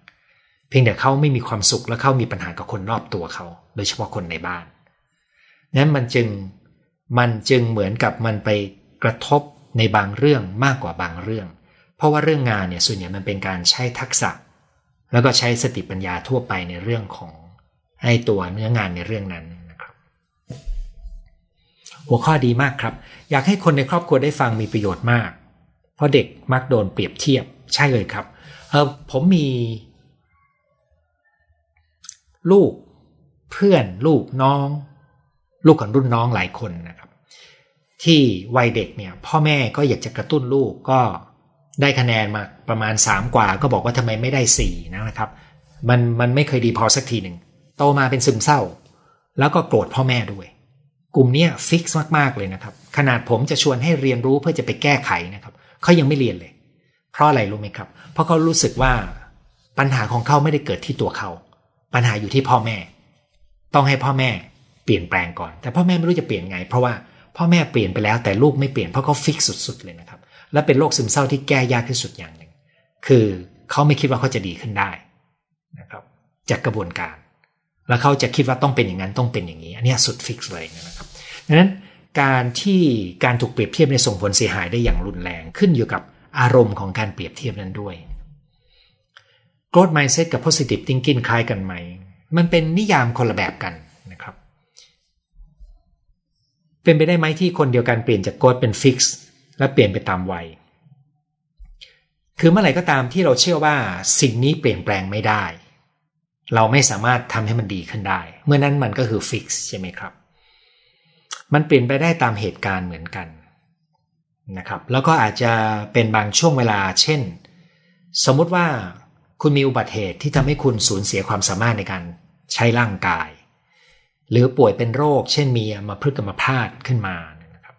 เพียงแต่เขาไม่มีความสุขและเขามีปัญหากับคนรอบตัวเขา โดยเฉพาะคนในบ้านนั้นมันจึงมันจึงเหมือนกับมันไปกระทบในบางเรื่องมากกว่าบางเรื่อง เพราะว่าเรื่องงานเนี่ยส่วนใหญ่มันเป็นการใช้ทักษะ แล้วก็ใช้สติปัญญาทั่วไปในเรื่องของให้ตัวเนื้องานในเรื่องนั้น หัวข้อดีมากครับ อยากให้คนในครอบครัวได้ฟังมีประโยชน์มาก เพราะเด็กมักโดนเปรียบเทียบใช่เลยครับเออผมมี ลูกเพื่อนลูกน้อง ลูกของรุ่นน้องหลายคนนะครับ ที่วัยเด็กเนี่ย พ่อแม่ก็อยากจะกระตุ้นลูกก็ได้คะแนนมาประมาณ 3 กว่า ก็บอกว่าทำไมไม่ได้4นะครับ มันมันไม่เคยดีพอสักทีหนึ่งโตมาเป็นซึมเศร้า แล้วก็โกรธพ่อแม่ด้วย กลุ่มนี้ฟิกซ์มากๆเลยนะครับ ขนาดผมจะชวนให้เรียนรู้เพื่อจะไปแก้ไขนะครับเขายังไม่เรียนเลย เพราะอะไรรู้ไหมครับ เพราะเขารู้สึกว่าปัญหาของเขาไม่ได้เกิดที่ตัวเขา ปัญหาอยู่ที่พ่อแม่ ต้องให้พ่อแม่เปลี่ยนแปลงก่อน แต่พ่อแม่ไม่รู้จะเปลี่ยนไง เพราะว่าพ่อแม่เปลี่ยนไปแล้วแต่ลูกไม่เปลี่ยนเพราะเขาฟิกสุดๆเลยนะครับ และเป็นโรคซึมเศร้าที่แก้ยากที่สุดอย่างหนึ่งคือเขาไม่คิดว่าเขาจะดีขึ้นได้นะครับ จากกระบวนการ แล้วเขาจะคิดว่าต้องเป็นอย่างนั้นต้องเป็นอย่างนี้ อันนี้สุดฟิกเลยนะครับดังนั้นการที่การถูกเปรียบเทียบในส่งผลเสียหายได้อย่างรุนแรงขึ้นอยู่กับอารมณ์ของการเปรียบเทียบนั้นด้วย growth mindset กับ positive thinking คล้ายกันไหม มันเป็นนิยามคนละแบบกันนะครับ เป็นไปได้ไหมที่คนเดียวกันเปลี่ยนจาก growth เป็น fix และเปลี่ยนไปตามวัย คือเมื่อไหร่ก็ตามที่เราเชื่อว่าสิ่งนี้เปลี่ยนแปลงไม่ได้ เราไม่สามารถทำให้มันดีขึ้นได้ เมื่อนั้นมันก็คือ fix ใช่ไหมครับ มันเปลี่ยนไปได้ตามเหตุการณ์เหมือนกันนะครับ แล้วก็อาจจะเป็นบางช่วงเวลา เช่น สมมุติว่าคุณมีอุบัติเหตุที่ทำให้คุณสูญเสียความสามารถในการใช้ร่างกาย หรือป่วยเป็นโรค เช่นมีมาพฤกรรมพาดขึ้นมานะครับ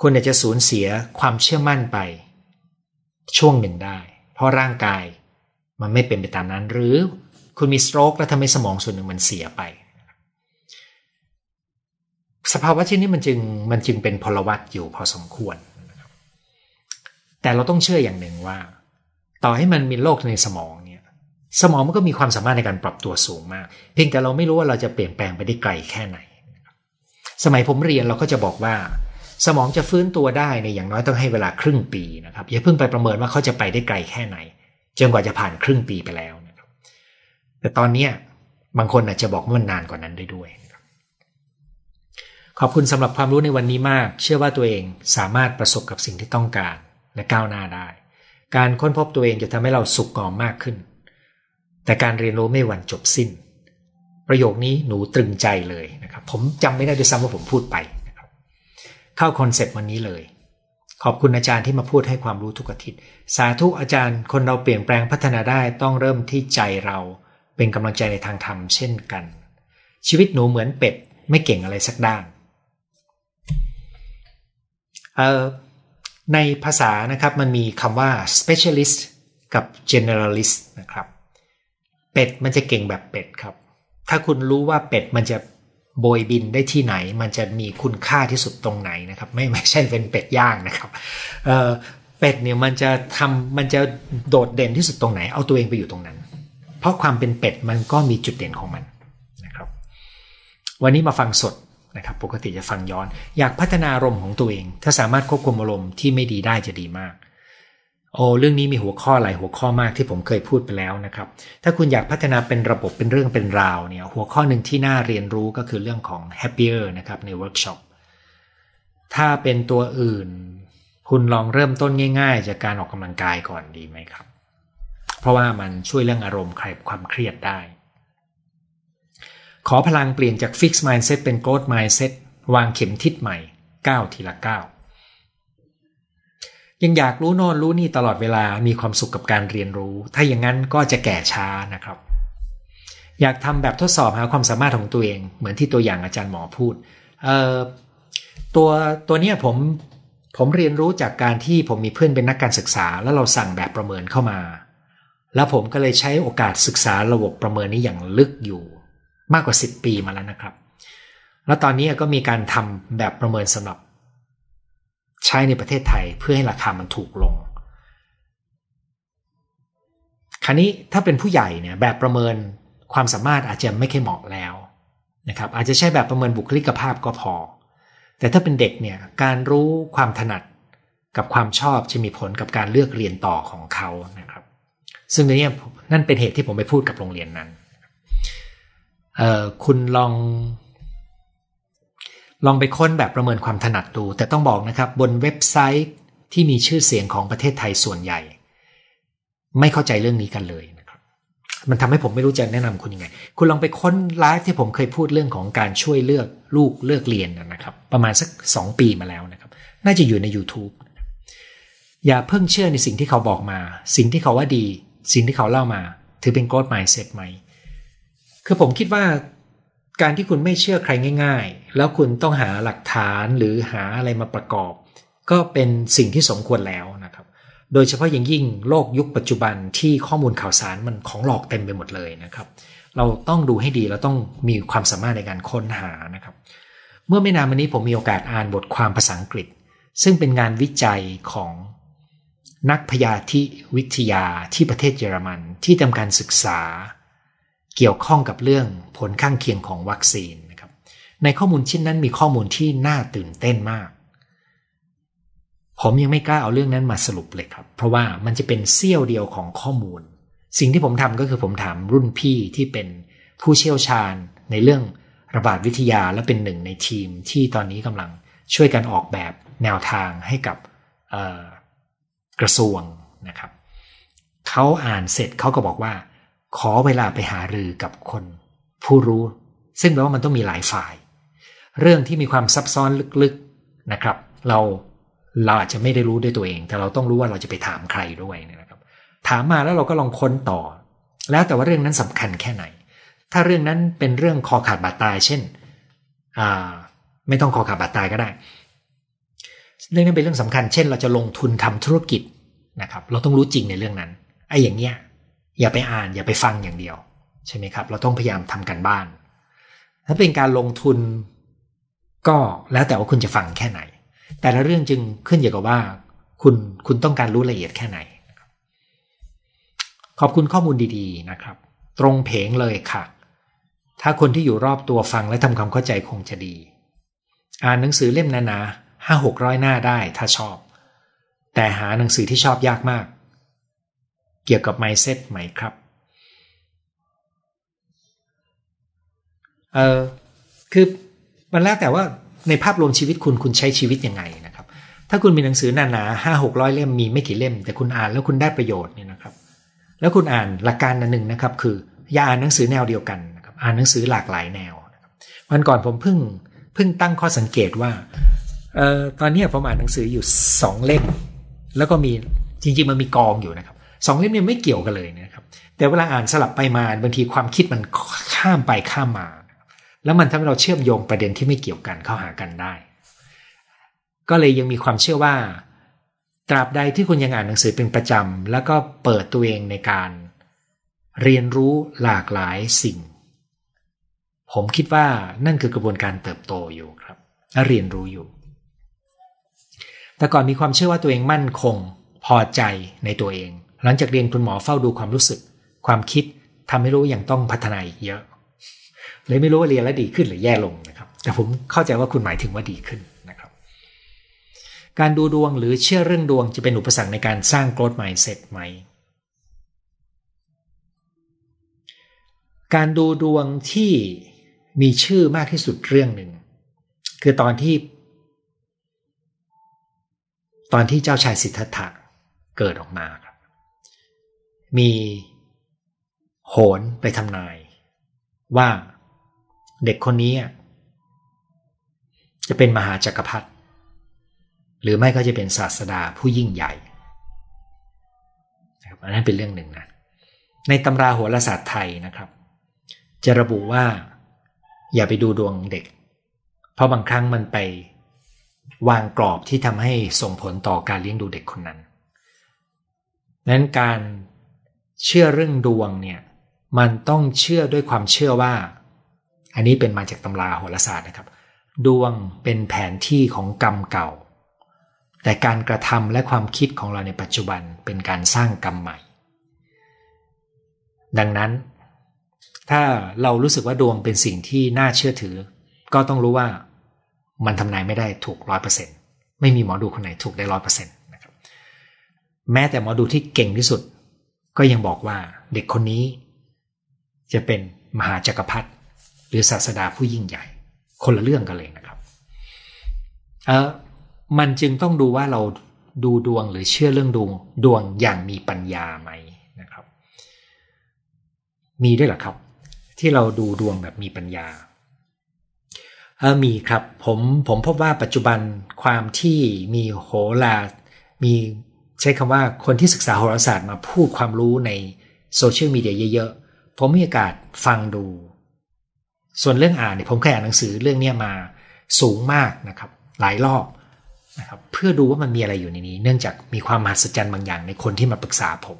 คุณอาจจะสูญเสียความเชื่อมั่นไป ช่วงหนึ่งได้ เพราะร่างกาย มันไม่เป็นไปตามนั้น หรือคุณมีสโตรกแล้วทำให้สมองส่วนหนึ่งมันเสียไป สภาวะเช่นนี้มันจึงมันจึงเป็นพลวัตอยู่พอสมควร แต่เราต้องเชื่ออย่างหนึ่งว่า ต่อให้มันมีโรคในสมองเนี่ย สมองมันก็มีความสามารถในการปรับตัวสูงมาก เพียงแต่เราไม่รู้ว่าเราจะเปลี่ยนแปลงไปได้ไกลแค่ไหน สมัยผมเรียนเราก็จะบอกว่าสมองจะฟื้นตัวได้ในอย่างน้อยต้องให้เวลาครึ่งปีนะครับอย่าเพิ่งไปประเมินว่าเขาจะไปได้ไกลแค่ไหน จนกว่าจะผ่านครึ่งปีไปแล้วนะครับ แต่ตอนนี้บางคนอาจจะบอกว่ามันนานกว่านั้นได้ด้วยขอบคุณสำหรับความรู้ในวันนี้มาก เชื่อว่าตัวเองสามารถประสบกับสิ่งที่ต้องการและก้าวหน้าได้ การค้นพบตัวเองจะทำให้เราสุขงอมมากขึ้น แต่การเรียนรู้ไม่วันจบสิ้น ประโยคนี้หนูตรึงใจเลยนะครับ ผมจำไม่ได้ด้วยซ้ำว่าผมพูดไปนะครับ เข้าคอนเซปต์วันนี้เลย ขอบคุณอาจารย์ที่มาพูดให้ความรู้ทุกอาทิตย์ สาธุอาจารย์ คนเราเปลี่ยนแปลงพัฒนาได้ต้องเริ่มที่ใจเรา เป็นกำลังใจในทางธรรมเช่นกัน ชีวิตหนูเหมือนเป็ด ไม่เก่งอะไรสักด้านในภาษานะครับมันมีคำว่า specialist กับ generalist นะครับ เป็ดมันจะเก่งแบบเป็ดครับ ถ้าคุณรู้ว่าเป็ดมันจะ โบยบินได้ที่ไหน มันจะมีคุณค่าที่สุดตรงไหนนะครับ ไม่ไม่ใช่เป็นเป็ดย่างนะครับเป็ดเนี่ยมันจะทำมันจะโดดเด่นที่สุดตรงไหน เอาตัวเองไปอยู่ตรงนั้น เพราะความเป็นเป็ดมันก็มีจุดเด่นของมันนะครับ วันนี้มาฟังสดนะครับ ปกติจะฟังย้อน อยากพัฒนาอารมณ์ของตัวเอง ถ้าสามารถควบคุมอารมณ์ที่ไม่ดีได้จะดีมาก โอ้เรื่องนี้มีหัวข้อหลายหัวข้อมากที่ผมเคยพูดไปแล้วนะครับ ถ้าคุณอยากพัฒนาเป็นระบบเป็นเรื่องเป็นราวเนี่ยหัวข้อหนึ่งที่น่าเรียนรู้ก็คือเรื่องของ happier นะครับในเวิร์กช็อปถ้าเป็นตัวอื่น คุณลองเริ่มต้นง่าย ๆ จากการออกกำลังกายก่อนดีไหมครับ เพราะว่ามันช่วยเรื่องอารมณ์คลายความเครียดได้ ขอพลังเปลี่ยนจาก Fix Mindset เป็น Growth Mindset วางเข็มทิศใหม่ก้าวทีละก้าว ยังอยากรู้น่นรู้นี่ตลอดเวลามีความสุขกับการเรียนรู้ ถ้าอย่างนั้นก็จะแก่ช้านะครับ อยากทำแบบทดสอบหาความสามารถของตัวเอง เหมือนที่ตัวอย่างอาจารย์หมอพูดเออตัวตัวเนี้ยผมผมเรียนรู้จากการที่ผมมีเพื่อนเป็นนักการศึกษา แล้วเราสั่งแบบประเมินเข้ามา แล้วผมก็เลยใช้โอกาสศึกษาระบบประเมินนี้อย่างลึกอยู่ มากกว่า 10 ปีมาแล้วนะครับ แล้วตอนนี้ก็มีการทำแบบประเมินสำหรับ ใช้ในประเทศไทยเพื่อให้ราคามันถูกลง คราวนี้ถ้าเป็นผู้ใหญ่เนี่ยแบบประเมินความสามารถอาจจะไม่ค่อยเหมาะแล้วนะครับอาจจะใช้แบบประเมินบุคลิกภาพก็พอ แต่ถ้าเป็นเด็กเนี่ยการรู้ความถนัดกับความชอบจะมีผลกับการเลือกเรียนต่อของเขานะครับ ซึ่งในนี้นั่นเป็นเหตุที่ผมไปพูดกับโรงเรียนนั้น คุณลอง ลองไปค้นแบบประเมินความถนัดดู แต่ต้องบอกนะครับบนเว็บไซต์ที่มีชื่อเสียงของประเทศไทยส่วนใหญ่ ไม่เข้าใจเรื่องนี้กันเลยนะครับ มันทำให้ผมไม่รู้จะแนะนำคุณยังไง คุณลองไปค้นไลฟ์ที่ผมเคยพูดเรื่องของการช่วยเลือกลูกเลือกเรียนนะครับ ประมาณสักสองปีมาแล้วนะครับ น่าจะอยู่ใน YouTube อย่าเพิ่งเชื่อในสิ่งที่เขาบอกมา สิ่งที่เขาว่าดี สิ่งที่เขาเล่ามา ถือเป็นโกดไม n ์เซ็ตไหมคือผมคิดว่า การที่คุณไม่เชื่อใครง่าย ๆ แล้วคุณต้องหาหลักฐานหรือหาอะไรมาประกอบ ก็เป็นสิ่งที่สมควรแล้วนะครับ โดยเฉพาะอย่างยิ่งโลกยุคปัจจุบันที่ข้อมูลข่าวสารมันของหลอกเต็มไปหมดเลยนะครับ เราต้องดูให้ดีเราต้องมีความสามารถในการค้นหานะครับ เมื่อไม่นานมานี้ผมมีโอกาสอ่านบทความภาษาอังกฤษ ซึ่งเป็นงานวิจัยของนักพยาธิวิทยาที่ประเทศเยอรมันที่ทำการศึกษา เกี่ยวข้องกับเรื่องผลข้างเคียงของวัคซีนนะครับ ในข้อมูลชิ้นนั้นมีข้อมูลที่น่าตื่นเต้นมาก ผมยังไม่กล้าเอาเรื่องนั้นมาสรุปเลยครับ เพราะว่ามันจะเป็นเสี้ยวเดียวของข้อมูล สิ่งที่ผมทำก็คือผมถามรุ่นพี่ที่เป็นผู้เชี่ยวชาญในเรื่องระบาดวิทยาและเป็นหนึ่งในทีมที่ตอนนี้กำลังช่วยกันออกแบบแนวทางให้กับกระทรวงนะครับเขาอ่านเสร็จเขาก็บอกว่า ขอเวลาไปหารือกับคน ผู้รู้ ซึ่งแปลว่ามันต้องมีหลายฝ่าย เรื่องที่มีความซับซ้อนลึกๆนะครับ เราเราอาจจะไม่ได้รู้ด้วยตัวเอง แต่เราต้องรู้ว่าเราจะไปถามใครด้วยนะครับ ถามมาแล้วเราก็ลองค้นต่อ แล้วแต่ว่าเรื่องนั้นสำคัญแค่ไหน ถ้าเรื่องนั้นเป็นเรื่องคอขาดบาดตาย เช่นไม่ต้องคอขาดบาดตายก็ได้ เรื่องนั้นเป็นเรื่องสำคัญ เช่น เราจะลงทุนทำธุรกิจนะครับ เราต้องรู้จริงในเรื่องนั้นไอ้อย่างเงี้ย อย่าไปอ่านอย่าไปฟังอย่างเดียวใช่ไหมครับ เราต้องพยายามทำกันบ้าน ถ้าเป็นการลงทุนก็แล้วแต่ว่าคุณจะฟังแค่ไหน แต่ละเรื่องจึงขึ้นอยู่กับว่า คุณคุณต้องการรู้ละเอียดแค่ไหน ขอบคุณข้อมูลดีๆนะครับ ตรงเพงเลยค่ะ ถ้าคนที่อยู่รอบตัวฟังและทำความเข้าใจคงจะดี อ่านหนังสือเล่มนานาห้าหกร้อยหน้าได้ถ้าชอบ แต่หาหนังสือที่ชอบยากมาก เกี่ยวกับ mindset ไหมครับเออคือมันแล้วแต่ว่าในภาพรวมชีวิตคุณคุณใช้ชีวิตยังไงนะครับ ถ้าคุณมีหนังสือหนาหนาห้าหกร้อยเล่มมีไม่กี่เล่ม แต่คุณอ่านแล้วคุณได้ประโยชน์เนี่ยนะครับ แล้วคุณอ่านหลักการหนึ่งนะครับ คืออย่าอ่านหนังสือแนวเดียวกันนะครับอ่านหนังสือหลากหลายแนววันก่อนผมเพิ่งเพิ่งตั้งข้อสังเกตว่าเอ่อตอนนี้ผมอ่านหนังสืออยู่สองเล่ม แล้วก็มีจริงๆมันมีกองอยู่นะครับ สองเล่มเนี่ยไม่เกี่ยวกันเลยนะครับแต่เวลาอ่านสลับไปมาบางทีความคิดมันข้ามไปข้ามมา แล้วมันทำให้เราเชื่อมโยงประเด็นที่ไม่เกี่ยวกันเข้าหากันได้ ก็เลยยังมีความเชื่อว่า ตราบใดที่คุณยังอ่านหนังสือเป็นประจำแล้วก็เปิดตัวเองในการ เรียนรู้หลากหลายสิ่ง ผมคิดว่านั่นคือกระบวนการเติบโตอยู่ครับและเรียนรู้อยู่ แต่ก่อนมีความเชื่อว่าตัวเองมั่นคง พอใจในตัวเอง หลังจากเรียนคุณหมอเฝ้าดูความรู้สึก ความคิดทำให้รู้อย่างต้องพัฒนาอีกเยอะ เลยไม่รู้ว่าเรียนแล้วดีขึ้นหรือแย่ลงนะครับ แต่ผมเข้าใจว่าคุณหมายถึงว่าดีขึ้นนะครับ การดูดวงหรือเชื่อเรื่องดวงจะเป็นอุปสรรคในการสร้างโกรธใหม่เสร็จไหมการดูดวงที่มีชื่อมากที่สุดเรื่องหนึ่ง คือตอนที่ ตอนที่เจ้าชายสิทธัตถะเกิดออกมา มีโหนไปทำนาย ว่าเด็กคนนี้จะเป็นมหาจักรพรรดิหรือไม่ก็จะเป็นศาสดาผู้ยิ่งใหญ่อันนั้นเป็นเรื่องหนึ่งนะในตำราโหราศาสตร์ไทยนะครับ จะระบุว่า อย่าไปดูดวงเด็ก เพราะบางครั้งมันไปวางกรอบที่ทำให้ส่งผลต่อการเลี้ยงดูเด็กคนนั้นนั้นการ เชื่อเรื่องดวงเนี่ยมันต้องเชื่อด้วยความเชื่อว่า อันนี้เป็นมาจากตำราโหราศาสตร์นะครับ ดวงเป็นแผนที่ของกรรมเก่า แต่การกระทำและความคิดของเราในปัจจุบันเป็นการสร้างกรรมใหม่ ดังนั้น ถ้าเรารู้สึกว่าดวงเป็นสิ่งที่น่าเชื่อถือ ก็ต้องรู้ว่ามันทำนายไม่ได้ถูกร้อยเปอร์เซ็นต์ไม่มีหมอดูคนไหนถูกได้ร้อยเปอร์เซ็นต์นะครับแม้แต่หมอดูที่เก่งที่สุด ก็ยังบอกว่าเด็กคนนี้ จะเป็นมหาจักรพรรดิหรือศาสดาผู้ยิ่งใหญ่ คนละเรื่องกันเลยนะครับเออมันจึงต้องดูว่าเราดูดวงหรือเชื่อเรื่องดวงดวงอย่างมีปัญญาไหมนะครับ มีด้วยหรอครับ ที่เราดูดวงแบบมีปัญญาเออมีครับผมผมพบว่าปัจจุบันความที่มีโหรามี ใช้คำว่าคนที่ศึกษาโหราศาสตร์มาพูดความรู้ในโซเชียลมีเดียเยอะๆ ผมมีโอกาสฟังดู ส่วนเรื่องอ่านเนี่ยผมเคยอ่านหนังสือเรื่องนี้มาสูงมากนะครับ หลายรอบนะครับเพื่อดูว่ามันมีอะไรอยู่ในนี้ เนื่องจากมีความมหัศจรรย์บางอย่างในคนที่มาปรึกษาผม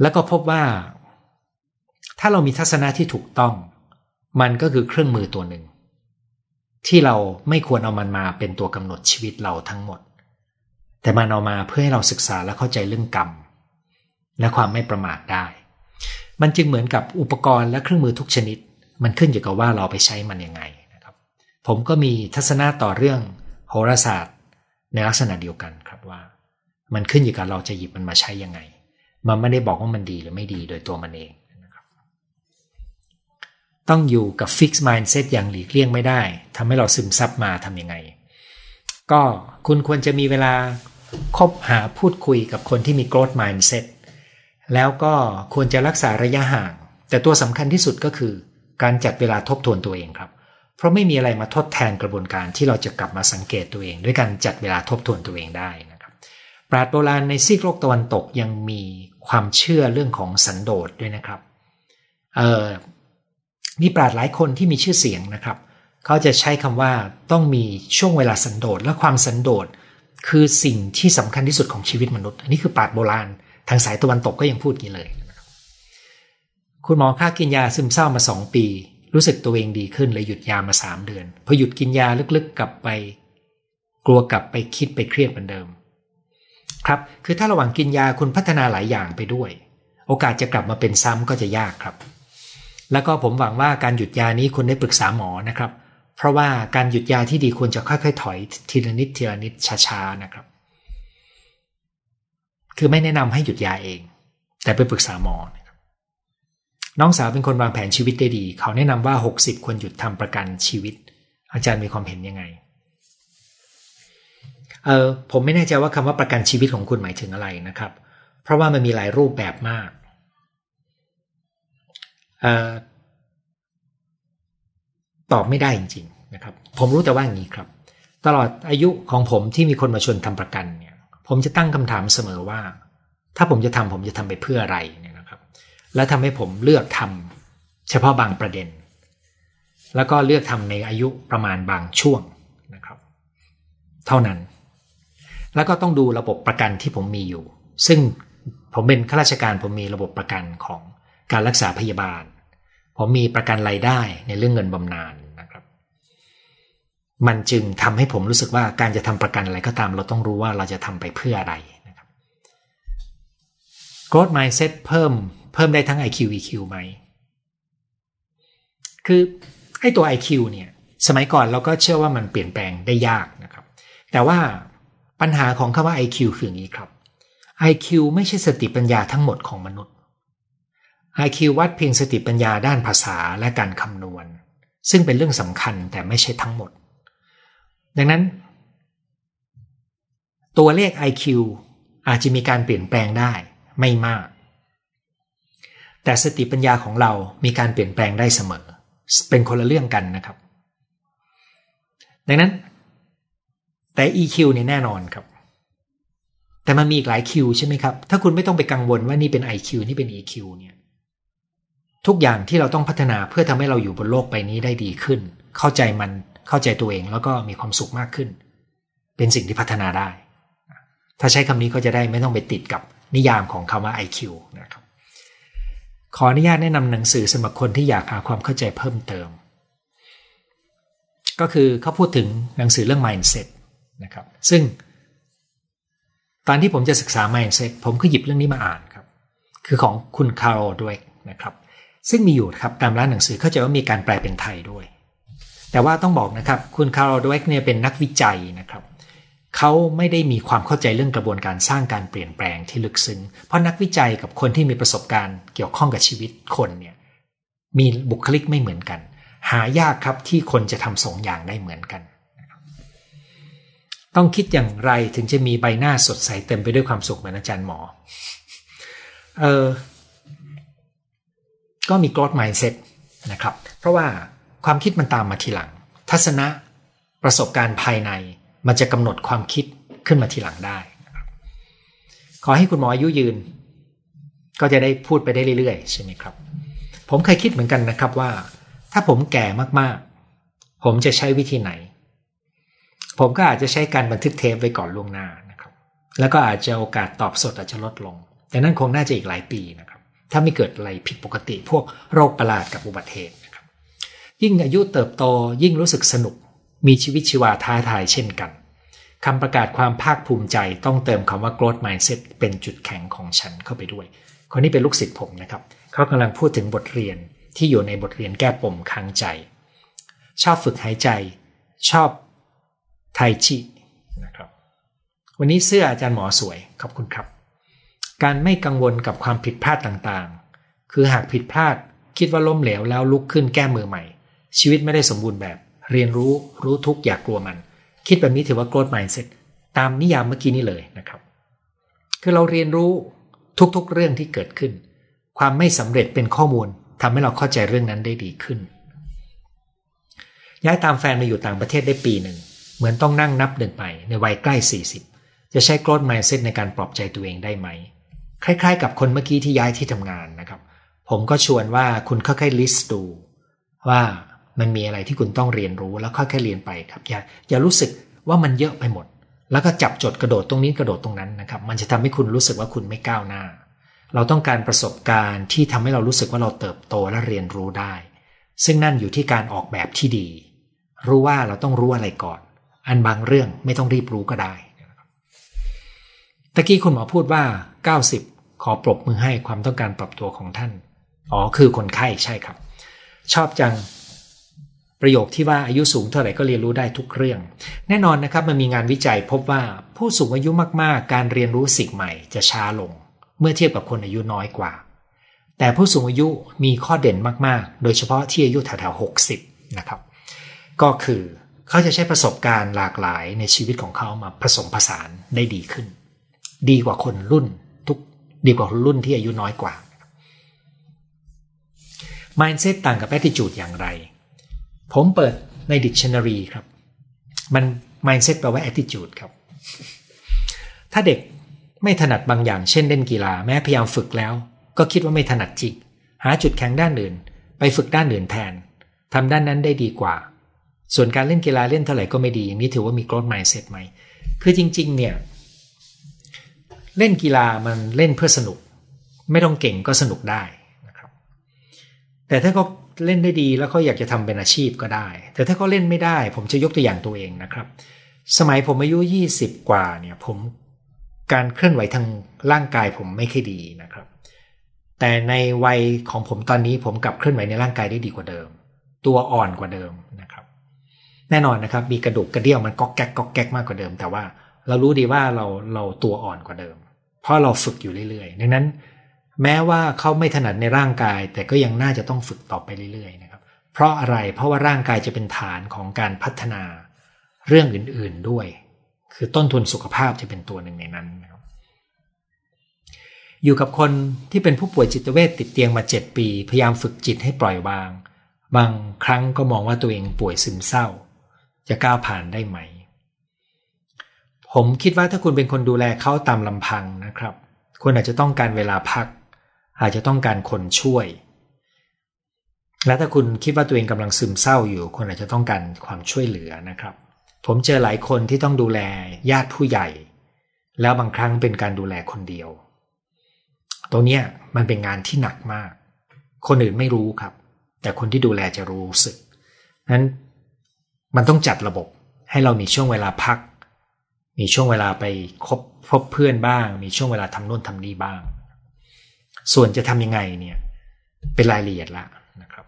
แล้วก็พบว่า ถ้าเรามีทัศนะที่ถูกต้อง มันก็คือเครื่องมือตัวหนึ่ง ที่เราไม่ควรเอามันมาเป็นตัวกำหนดชีวิตเราทั้งหมด แต่มันเอามาเพื่อให้เราศึกษาและเข้าใจเรื่องกรรม และความไม่ประมาทได้ มันจึงเหมือนกับอุปกรณ์และเครื่องมือทุกชนิด มันขึ้นอยู่กับว่าเราไปใช้มันยังไงนะครับ ผมก็มีทัศนะต่อเรื่องโหราศาสตร์ ในลักษณะเดียวกันครับว่า มันขึ้นอยู่กับเราจะหยิบมันมาใช้ยังไง มันไม่ได้บอกว่ามันดีหรือไม่ดีโดยตัวมันเองนะครับต้องอยู่กับ fixed mindset อย่างหลีกเลี่ยงไม่ได้ทำให้เราซึมซับมาทำยังไง ก็คุณควรจะมีเวลา คบหาพูดคุยกับคนที่มี growth mindset แล้วก็ควรจะรักษาระยะห่าง แต่ตัวสำคัญที่สุดก็คือ การจัดเวลาทบทวนตัวเองครับ เพราะไม่มีอะไรมาทดแทนกระบวนการที่เราจะกลับมาสังเกตตัวเอง ด้วยการจัดเวลาทบทวนตัวเองได้นะครับ ปราชญ์โบราณในซีกโลกตะวันตกยังมีความเชื่อเรื่องของสันโดษด้วยนะครับ เออมีปราชญ์หลายคนที่มีชื่อเสียงนะครับ เขาจะใช้คำว่าต้องมีช่วงเวลาสันโดษและความสันโดษ คือสิ่งที่สำคัญที่สุดของชีวิตมนุษย์ อันนี้คือปราชญ์โบราณ ทางสายตะวันตกก็ยังพูดงี้เลย คุณหมอค่ากินยาซึมเศร้ามาสองปี รู้สึกตัวเองดีขึ้นเลยหยุดยามาสามเดือน พอหยุดกินยาลึกๆกลับไป กลัวกลับไปคิดไปเครียดเหมือนเดิม ครับ คือถ้าระหว่างกินยาคุณพัฒนาหลายอย่างไปด้วย โอกาสจะกลับมาเป็นซ้ำก็จะยากครับ แล้วก็ผมหวังว่าการหยุดยานี้คุณได้ปรึกษาหมอนะครับเพราะว่าการหยุดยาที่ดีควรจะค่อยๆ ถอยทีละนิดทีละนิดช้าๆนะครับ คือไม่แนะนำให้หยุดยาเอง แต่ไปปรึกษาหมอน,น้องสาวเป็นคนวางแผนชีวิตได้ดี เขาแนะนำว่า 60 ควรหยุดทำประกันชีวิต อาจารย์มีความเห็นยังไง เออผมไม่แน่ใจว่าคำว่าประกันชีวิตของคุณหมายถึงอะไรนะครับ เพราะว่ามันมีหลายรูปแบบมาก เออ ตอบไม่ได้จริงๆนะครับ ผมรู้แต่ว่าอย่างนี้ครับ ตลอดอายุของผมที่มีคนมาชวนทำประกันเนี่ย ผมจะตั้งคำถามเสมอว่า ถ้าผมจะทำผมจะทำไปเพื่ออะไรเนี่ยนะครับ และทำให้ผมเลือกทำเฉพาะบางประเด็น แล้วก็เลือกทำในอายุประมาณบางช่วงนะครับ เท่านั้น แล้วก็ต้องดูระบบประกันที่ผมมีอยู่ ซึ่งผมเป็นข้าราชการผมมีระบบประกันของการรักษาพยาบาล ผมมีประกันรายได้ในเรื่องเงินบำนาญนะครับ มันจึงทำให้ผมรู้สึกว่าการจะทำประกันอะไรก็ตาม เราต้องรู้ว่าเราจะทำไปเพื่ออะไรนะครับ growth mindset เพิ่มเพิ่มได้ทั้ง IQ EQ ไหม คือไอ้ตัว IQ เนี่ย สมัยก่อนเราก็เชื่อว่ามันเปลี่ยนแปลงได้ยากนะครับ แต่ว่าปัญหาของคำว่า IQ คืออย่างนี้ครับ IQ ไม่ใช่สติปัญญาทั้งหมดของมนุษย์ IQ วัดเพียงสติปัญญาด้านภาษาและการคำนวณ ซึ่งเป็นเรื่องสำคัญแต่ไม่ใช่ทั้งหมด ดังนั้น ตัวเลข IQ อาจจะมีการเปลี่ยนแปลงได้ไม่มาก แต่สติปัญญาของเรามีการเปลี่ยนแปลงได้เสมอ เป็นคนละเรื่องกันนะครับ ดังนั้น แต่ EQ เนี่ยแน่นอนครับ แต่มันมีอีกหลาย Q ใช่ไหมครับ ถ้าคุณไม่ต้องไปกังวลว่านี่เป็น IQ นี่เป็น EQ เนี่ย ทุกอย่างที่เราต้องพัฒนาเพื่อทำให้เราอยู่บนโลกใบนี้ได้ดีขึ้น เข้าใจมันเข้าใจตัวเองแล้วก็มีความสุขมากขึ้น เป็นสิ่งที่พัฒนาได้ ถ้าใช้คำนี้ก็จะได้ไม่ต้องไปติดกับนิยามของคำว่า IQ นะครับขออนุญาตแนะนำหนังสือสำหรับคนที่อยากหาความเข้าใจเพิ่มเติม ก็คือเขาพูดถึงหนังสือเรื่อง mindset นะครับซึ่งตอนที่ผมจะศึกษา mindset ผมก็หยิบเรื่องนี้มาอ่านครับ คือของคุณ Carol Dweck นะครับ ซึ่งมีอยู่ครับตามร้านหนังสือเข้าใจว่ามีการแปลเป็นไทยด้วย แต่ว่าต้องบอกนะครับ คุณ Carol Dweck เนี่ยเป็นนักวิจัยนะครับเขาไม่ได้มีความเข้าใจเรื่องกระบวนการสร้างการเปลี่ยนแปลงที่ลึกซึ้ง เพราะนักวิจัยกับคนที่มีประสบการณ์เกี่ยวข้องกับชีวิตคนเนี่ยมีบุคลิกไม่เหมือนกัน หายากครับที่คนจะทำสองอย่างได้เหมือนกัน ต้องคิดอย่างไรถึงจะมีใบหน้าสดใสเต็มไปด้วยความสุขเหมือนอาจารย์หมอ เออ ก็มี growth mindset นะครับ เพราะว่าความคิดมันตามมาทีหลัง ทัศนะประสบการณ์ภายในมันจะกำหนดความคิดขึ้นมาทีหลังได้ขอให้คุณหมออายุยืน ก็จะได้พูดไปได้เรื่อยๆ ใช่ไหมครับ ผมเคยคิดเหมือนกันนะครับว่า ถ้าผมแก่มากๆ ผมจะใช้วิธีไหน ผมก็อาจจะใช้การบันทึกเทปไว้ก่อนล่วงหน้านะครับ แล้วก็อาจจะโอกาสตอบสดอาจจะลดลง แต่นั่นคงน่าจะอีกหลายปีนะครับ ถ้าไม่เกิดอะไรผิดปกติ พวกโรคประหลาดกับอุบัติเหตุนะครับยิ่งอายุเติบโตยิ่งรู้สึกสนุก มีชีวิตชีวาท้าทายเช่นกันคำประกาศความภาคภูมิใจต้องเติมคำว่า growth mindset เป็นจุดแข็งของฉันเข้าไปด้วย คนนี้เป็นลูกศิษย์ผมนะครับ เขากำลังพูดถึงบทเรียนที่อยู่ในบทเรียนแก้ปมค้างใจ ชอบฝึกหายใจ ชอบไทจินะครับ วันนี้เสื้ออาจารย์หมอสวย ขอบคุณครับ การไม่กังวลกับความผิดพลาดต่างๆ คือหากผิดพลาดคิดว่าล้มเหลวแล้วลุกขึ้นแก้มือใหม่ ชีวิตไม่ได้สมบูรณ์แบบ เรียนรู้รู้ทุกอย่ากลัวมัน คิดแบบนี้ถือว่า growth mindset ตามนิยามเมื่อกี้นี้เลยนะครับ คือเราเรียนรู้ทุกๆเรื่องที่เกิดขึ้น ความไม่สำเร็จเป็นข้อมูลทำให้เราเข้าใจเรื่องนั้นได้ดีขึ้น ย้ายตามแฟนมาอยู่ต่างประเทศได้ปีหนึ่ง เหมือนต้องนั่งนับหนึ่งใหม่ในวัยใกล้ 40 จะใช้ growth mindset ในการปลอบใจตัวเองได้ไหม คล้ายๆ กับคนเมื่อกี้ที่ย้ายที่ทำงานนะครับ ผมก็ชวนว่าคุณค่อยๆ list ดู ว่ามันมีอะไรที่คุณต้องเรียนรู้แล้วค่อยๆเรียนไปครับ อย่าอย่ารู้สึกว่ามันเยอะไปหมด แล้วก็จับจดกระโดดตรงนี้กระโดดตรงนั้นนะครับ มันจะทำให้คุณรู้สึกว่าคุณไม่ก้าวหน้า เราต้องการประสบการณ์ที่ทำให้เรารู้สึกว่าเราเติบโตและเรียนรู้ได้ ซึ่งนั่นอยู่ที่การออกแบบที่ดี รู้ว่าเราต้องรู้อะไรก่อน อันบางเรื่องไม่ต้องรีบรู้ก็ได้ตะกี้คุณหมอพูดว่า 90 ขอปรบมือให้ความต้องการปรับตัวของท่าน อ๋อ คือคนไข้ใช่ครับ ชอบจังประโยคที่ว่าอายุสูงเท่าไหร่ก็เรียนรู้ได้ทุกเรื่อง แน่นอนนะครับมันมีงานวิจัยพบว่าผู้สูงอายุมากๆ การเรียนรู้สิ่งใหม่จะช้าลง เมื่อเทียบกับคนอายุน้อยกว่า แต่ผู้สูงอายุมีข้อเด่นมากๆ โดยเฉพาะที่อายุแถวๆ60นะครับ ก็คือเขาจะใช้ประสบการณ์หลากหลายในชีวิตของเขามาผสมผสานได้ดีขึ้น ดีกว่าคนรุ่น ดีกว่าคนรุ่นที่อายุน้อยกว่า mindset ต่างกับ attitude อย่างไร ผมเปิดใน dictionary ครับ มัน mindset แปลว่า attitude ครับ ถ้าเด็กไม่ถนัดบางอย่าง เช่นเล่นกีฬาแม้พยายามฝึกแล้ว ก็คิดว่าไม่ถนัดจริง หาจุดแข็งด้านอื่น ไปฝึกด้านอื่นแทนทำด้านนั้นได้ดีกว่า ส่วนการเล่นกีฬาเล่นเท่าไหร่ก็ไม่ดีอย่างนี้ถือว่ามี growth mindset ไหม คือจริง ๆ เนี่ย เล่นกีฬามันเล่นเพื่อสนุก ไม่ต้องเก่งก็สนุกได้นะครับ แต่ถ้าเขาเล่นได้ดีแล้วเขาอยากจะทำเป็นอาชีพก็ได้ แต่ถ้าเขาเล่นไม่ได้ ผมจะยกตัวอย่างตัวเองนะครับ สมัยผมอายุ 20 กว่าเนี่ยผมการเคลื่อนไหวทางร่างกายผมไม่ค่อยดีนะครับ แต่ในวัยของผมตอนนี้ผมกลับเคลื่อนไหวในร่างกายได้ดีกว่าเดิม ตัวอ่อนกว่าเดิมนะครับ แน่นอนนะครับ มีกระดูกกระเดี่ยวมันก๊อกแก๊กก๊อกแก๊กมากกว่าเดิม แต่ว่าเรารู้ดีว่าเราเราตัวอ่อนกว่าเดิม เพราะเราฝึกอยู่เรื่อยๆ ดังนั้น แม้ว่าเขาไม่ถนัดในร่างกาย แต่ก็ยังน่าจะต้องฝึกต่อไปเรื่อยๆนะครับ เพราะอะไรเพราะว่าร่างกายจะเป็นฐานของการพัฒนาเรื่องอื่นๆด้วย คือต้นทุนสุขภาพจะเป็นตัวหนึ่งในนั้นนะครับอยู่กับคนที่เป็นผู้ป่วยจิตเวทติดเตียงมา 7 ปี พยายามฝึกจิตให้ปล่อยวาง บางครั้งก็มองว่าตัวเองป่วยซึมเศร้า จะก้าวผ่านได้ไหม ผมคิดว่าถ้าคุณเป็นคนดูแลเขาตามลำพังนะครับ คุณอาจจะต้องการเวลาพัก อาจจะต้องการคนช่วย และถ้าคุณคิดว่าตัวเองกำลังซึมเศร้าอยู่คุณอาจจะต้องการความช่วยเหลือนะครับ ผมเจอหลายคนที่ต้องดูแลญาติผู้ใหญ่ แล้วบางครั้งเป็นการดูแลคนเดียว ตรงนี้มันเป็นงานที่หนักมาก คนอื่นไม่รู้ครับ แต่คนที่ดูแลจะรู้สึกนั้นมันต้องจัดระบบให้เรามีช่วงเวลาพัก มีช่วงเวลาไปคบพบเพื่อนบ้าง มีช่วงเวลาทำนู่นทำนี่บ้าง ส่วนจะทำยังไงเนี่ยเป็นรายละเอียดละนะครับ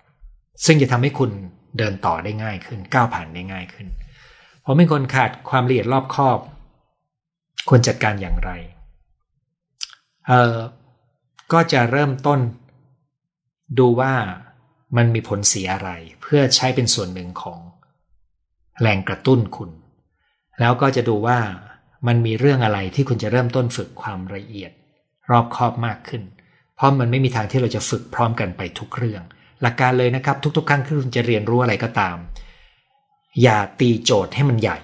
ซึ่งจะทำให้คุณเดินต่อได้ง่ายขึ้นก้าวผ่านได้ง่ายขึ้น ผมเป็นคนขาดความละเอียดรอบคอบ ควรจัดการอย่างไรเออก็จะเริ่มต้น ดูว่ามันมีผลเสียอะไร เพื่อใช้เป็นส่วนหนึ่งของแรงกระตุ้นคุณ แล้วก็จะดูว่ามันมีเรื่องอะไรที่คุณจะเริ่มต้นฝึกความละเอียด รอบคอบมากขึ้น เพราะมันไม่มีทางที่เราจะฝึกพร้อมกันไปทุกเรื่อง หลักการเลยนะครับ ทุกๆครั้งที่คุณจะเรียนรู้อะไรก็ตาม อย่าตีโจทย์ให้มันใหญ่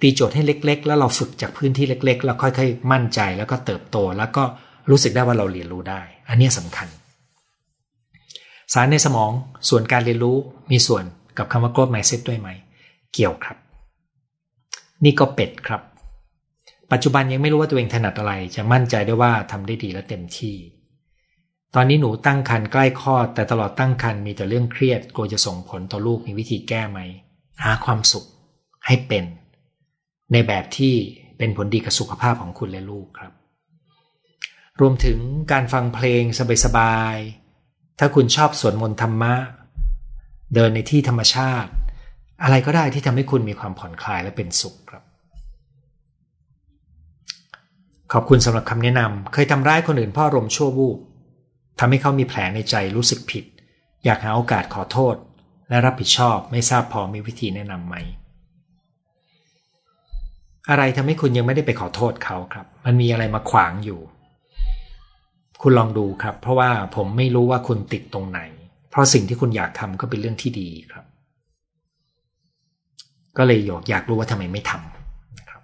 ตีโจทย์ให้เล็ก ๆ แล้วเราฝึกจากพื้นที่เล็ก ๆ แล้วค่อย ๆ มั่นใจแล้วก็เติบโต แล้วก็รู้สึกได้ว่าเราเรียนรู้ได้ อันนี้สำคัญ สารในสมองส่วนการเรียนรู้มีส่วนกับคำว่า growth mindset ด้วยไหม เกี่ยวครับ นี่ก็เป็ดครับ ปัจจุบันยังไม่รู้ว่าตัวเองถนัดอะไร จะมั่นใจได้ว่าทำได้ดีและเต็มที่ ตอนนี้หนูตั้งครรภ์ใกล้คลอด แต่ตลอดตั้งครรภ์มีแต่เรื่องเครียดกลัวจะส่งผลต่อลูกมีวิธีแก้ไหม หาความสุขให้เป็น ในแบบที่เป็นผลดีกับสุขภาพของคุณและลูกครับ รวมถึงการฟังเพลงสบายๆถ้าคุณชอบสวดมนต์ธรรมะ เดินในที่ธรรมชาติ อะไรก็ได้ที่ทำให้คุณมีความผ่อนคลายและเป็นสุขครับ ขอบคุณสำหรับคำแนะนำเคยทำร้ายคนอื่นพ่อรมณ์ชั่ววูบทำให้เขามีแผลในใจรู้สึกผิด อยากหาโอกาสขอโทษ และรับผิดชอบไม่ทราบพอมีวิธีแนะนำไหม อะไรทำให้คุณยังไม่ได้ไปขอโทษเขาครับ มันมีอะไรมาขวางอยู่ คุณลองดูครับ เพราะว่าผมไม่รู้ว่าคุณติดตรงไหน เพราะสิ่งที่คุณอยากทำก็เป็นเรื่องที่ดีครับ ก็เลยอยากรู้ว่าทำไมไม่ทำนะครับ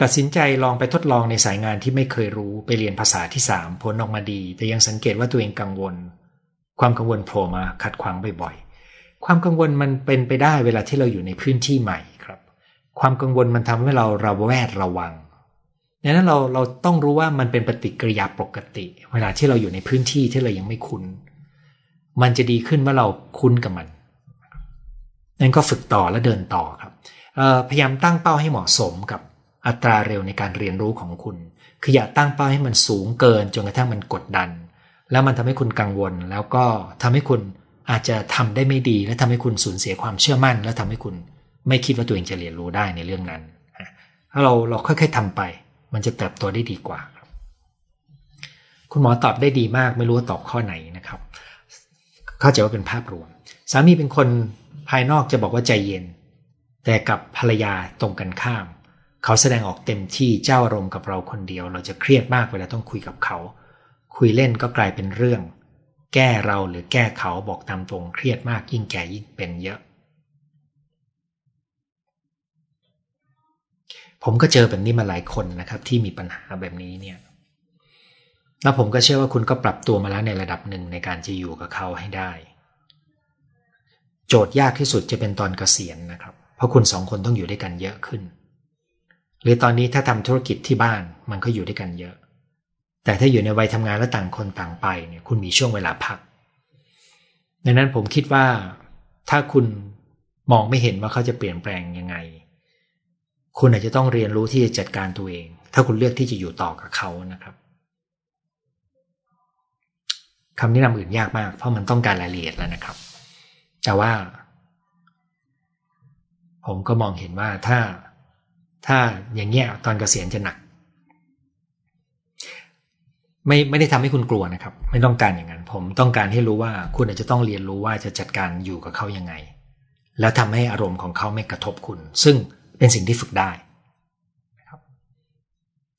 ตัดสินใจลองไปทดลองในสายงานที่ไม่เคยรู้ไปเรียนภาษาที่สามผลออกมาดี แต่ยังสังเกตว่าตัวเองกังวล ความกังวลโผล่มาขัดขวางบ่อยๆ ความกังวลมันเป็นไปได้เวลาที่เราอยู่ในพื้นที่ใหม่ครับ ความกังวลมันทำให้เราระแวดระวังดังนั้นเราเราต้องรู้ว่ามันเป็นปฏิกิริยาปกติ เวลาที่เราอยู่ในพื้นที่ที่เรายังไม่คุ้น มันจะดีขึ้นเมื่อเราคุ้นกับมัน นั้นก็ฝึกต่อและเดินต่อครับพยายามตั้งเป้าให้เหมาะสมกับอัตราเร็วในการเรียนรู้ของคุณ คืออย่าตั้งเป้าให้มันสูงเกินจนกระทั่งมันกดดัน แล้วมันทำให้คุณกังวล แล้วก็ทำให้คุณอาจจะทำได้ไม่ดี และทำให้คุณสูญเสียความเชื่อมั่น และทำให้คุณไม่คิดว่าตัวเองจะเรียนรู้ได้ในเรื่องนั้นถ้าเราเราค่อยๆทำไป มันจะเติบโตได้ดีกว่าครับ คุณหมอตอบได้ดีมากไม่รู้ว่าตอบข้อไหนนะครับ เข้าใจว่าเป็นภาพรวม สามีเป็นคน ภายนอกจะบอกว่าใจเย็น แต่กับภรรยาตรงกันข้าม เขาแสดงออกเต็มที่เจ้าอารมณ์กับเราคนเดียว เราจะเครียดมากเวลาต้องคุยกับเขา คุยเล่นก็กลายเป็นเรื่อง แก้เราหรือแก้เขาบอกตามตรงเครียดมากยิ่งแก่ยิ่งเป็นเยอะ ผมก็เจอแบบนี้มาหลายคนนะครับที่มีปัญหาแบบนี้เนี่ยแล้วผมก็เชื่อว่าคุณก็ปรับตัวมาแล้วในระดับหนึ่งในการจะอยู่กับเขาให้ได้ โจทย์ยากที่สุดจะเป็นตอนเกษียณนะครับ เพราะคุณสองคนต้องอยู่ด้วยกันเยอะขึ้น หรือตอนนี้ถ้าทำธุรกิจที่บ้านมันก็อยู่ด้วยกันเยอะ แต่ถ้าอยู่ในวัยทำงานแล้วต่างคนต่างไปเนี่ยคุณมีช่วงเวลาพัก ดังนั้นผมคิดว่าถ้าคุณมองไม่เห็นว่าเขาจะเปลี่ยนแปลงยังไง คุณอาจจะต้องเรียนรู้ที่จะจัดการตัวเอง ถ้าคุณเลือกที่จะอยู่ต่อกับเขานะครับคำแนะนำอื่นยากมากเพราะมันต้องการรายละเอียดแล้วนะครับ แต่ว่า ผมก็มองเห็นว่าถ้าถ้าอย่างเงี้ยตอนเกษียณจะหนัก ไม่ไม่ได้ทำให้คุณกลัวนะครับ ไม่ต้องการอย่างนั้น ผมต้องการให้รู้ว่าคุณอาจจะต้องเรียนรู้ว่าจะจัดการอยู่กับเขายังไง แล้วทำให้อารมณ์ของเขาไม่กระทบคุณ ซึ่งเป็นสิ่งที่ฝึกได้นะครับ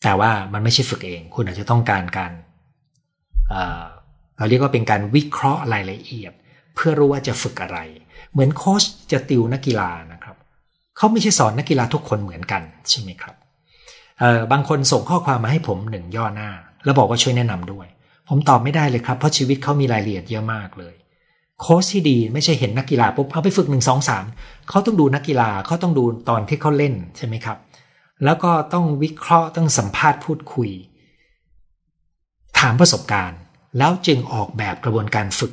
แต่ว่ามันไม่ใช่ฝึกเอง คุณอาจจะต้องการการเราเรียกว่าเป็นการวิเคราะห์รายละเอียด เพื่อรู้ว่าจะฝึกอะไร เหมือนโค้ชจะติวนักกีฬานะครับเขาไม่ใช่สอนนักกีฬาทุกคนเหมือนกันใช่ไหมครับบางคนส่งข้อความมาให้ผมหนึ่งย่อหน้า แล้วบอกว่าช่วยแนะนำด้วย ผมตอบไม่ได้เลยครับ เพราะชีวิตเขามีรายละเอียดเยอะมากเลย โค้ชที่ดีไม่ใช่เห็นนักกีฬาปุ๊บเอาไปฝึกหนึ่งสองสามเขาต้องดูนักกีฬาเขาต้องดูตอนที่เขาเล่นใช่ไหมครับ แล้วก็ต้องวิเคราะห์ต้องสัมภาษณ์พูดคุย ถามประสบการณ์ แล้วจึงออกแบบกระบวนการฝึก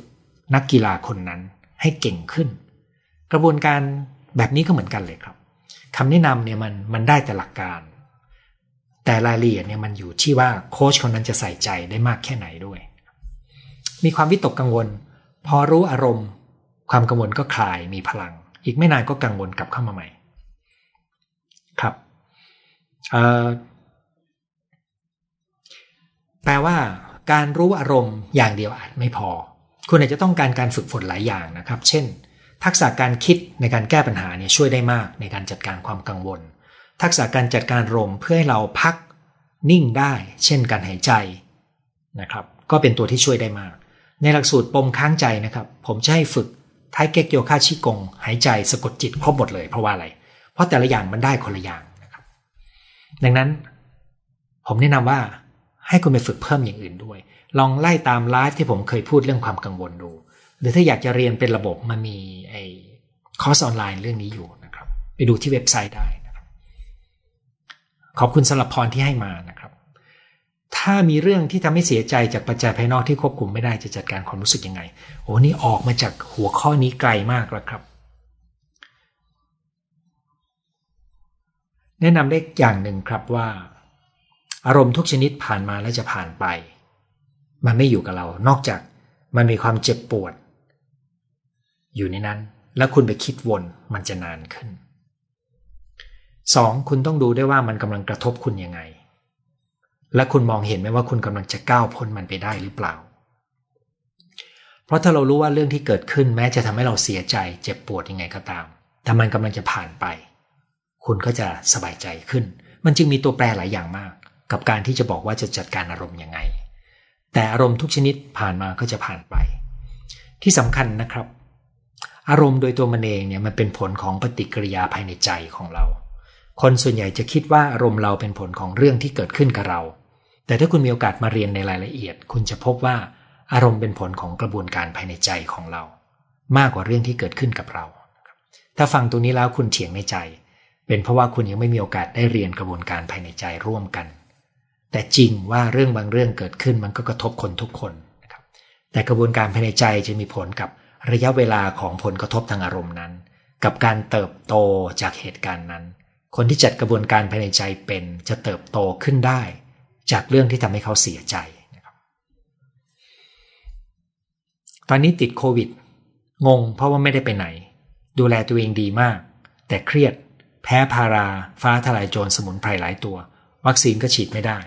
นักกีฬาคนนั้นให้เก่งขึ้น กระบวนการแบบนี้ก็เหมือนกันเลยครับคำแนะนำเนี่ยมันมันได้แต่หลักการ แต่รายละเอียดเนี่ยมันอยู่ที่ว่าโค้ชคนนั้นจะใส่ใจได้มากแค่ไหนด้วย มีความวิตกกังวล พอรู้อารมณ์ ความกังวลก็คลายมีพลัง อีกไม่นานก็กังวลกลับเข้ามาใหม่ ครับแปลว่าการรู้อารมณ์อย่างเดียวอาจไม่พอ คุณอาจจะต้องการการฝึกฝนหลายอย่างนะครับ เช่น ทักษะการคิดในการแก้ปัญหาเนี่ยช่วยได้มากในการจัดการความกังวล ทักษะการจัดการลมเพื่อให้เราพักนิ่งได้ เช่นการหายใจนะครับ ก็เป็นตัวที่ช่วยได้มาก ในหลักสูตรปมค้างใจนะครับ ผมจะให้ฝึกไทเก็กโยคะชิกง หายใจสะกดจิตครบหมดเลยเพราะว่าอะไร เพราะแต่ละอย่างมันได้คนละอย่างนะครับ ดังนั้น ผมแนะนำว่าให้คุณไปฝึกเพิ่มอย่างอื่นด้วย ลองไล่ตามไลฟ์ที่ผมเคยพูดเรื่องความกังวลดู หรือถ้าอยากจะเรียนเป็นระบบมันมีไอ้คอร์สออนไลน์เรื่องนี้อยู่นะครับ ไปดูที่เว็บไซต์ได้นะครับ ขอบคุณสำหรับพรที่ให้มานะครับ ถ้ามีเรื่องที่ทำให้เสียใจจากปัจจัยภายนอกที่ควบคุมไม่ได้จะจัดการความรู้สึกยังไง โอ้นี่ออกมาจากหัวข้อนี้ไกลมากแล้วครับ แนะนำได้อย่างหนึ่งครับว่า อารมณ์ทุกชนิดผ่านมาแล้วจะผ่านไป มันไม่อยู่กับเรา นอกจากมันมีความเจ็บปวด อยู่ในนั้น แล้วคุณไปคิดวนมันจะนานขึ้นสองคุณต้องดูได้ว่ามันกำลังกระทบคุณยังไง และคุณมองเห็นไหมว่าคุณกำลังจะก้าวพ้นมันไปได้หรือเปล่า เพราะถ้าเรารู้ว่าเรื่องที่เกิดขึ้นแม้จะทำให้เราเสียใจ เจ็บปวดยังไงก็ตาม แต่มันกำลังจะผ่านไป คุณก็จะสบายใจขึ้น มันจึงมีตัวแปรหลายอย่างมาก กับการที่จะบอกว่าจะจัดการอารมณ์ยังไง แต่อารมณ์ทุกชนิดผ่านมาก็จะผ่านไป ที่สำคัญนะครับ อารมณ์โดยตัวมันเองเนี่ยมันเป็นผลของปฏิกิริยาภายในใจของเรา คนส่วนใหญ่จะคิดว่าอารมณ์เราเป็นผลของเรื่องที่เกิดขึ้นกับเรา แต่ถ้าคุณมีโอกาสมาเรียนในรายละเอียด คุณจะพบว่าอารมณ์เป็นผลของกระบวนการภายในใจของเรา มากกว่าเรื่องที่เกิดขึ้นกับเรา ถ้าฟังตรงนี้แล้วคุณเถียงในใจ เป็นเพราะว่าคุณยังไม่มีโอกาสได้เรียนกระบวนการภายในใจร่วมกัน แต่จริงว่าเรื่องบางเรื่องเกิดขึ้นมันก็กระทบคนทุกคนนะครับแต่กระบวนการภายในใจจะมีผลกับระยะเวลาของผลกระทบทางอารมณ์นั้น กับการเติบโตจากเหตุการณ์นั้น คนที่จัดกระบวนการภายในใจเป็นจะเติบโตขึ้นได้ จากเรื่องที่ทำให้เขาเสียใจตอนนี้ติดโควิด งงเพราะว่าไม่ได้ไปไหน ดูแลตัวเองดีมาก แต่เครียด แพ้พารา ฟ้าทลายโจรสมุนไพรหลายตัว วัคซีนก็ฉีดไม่ได้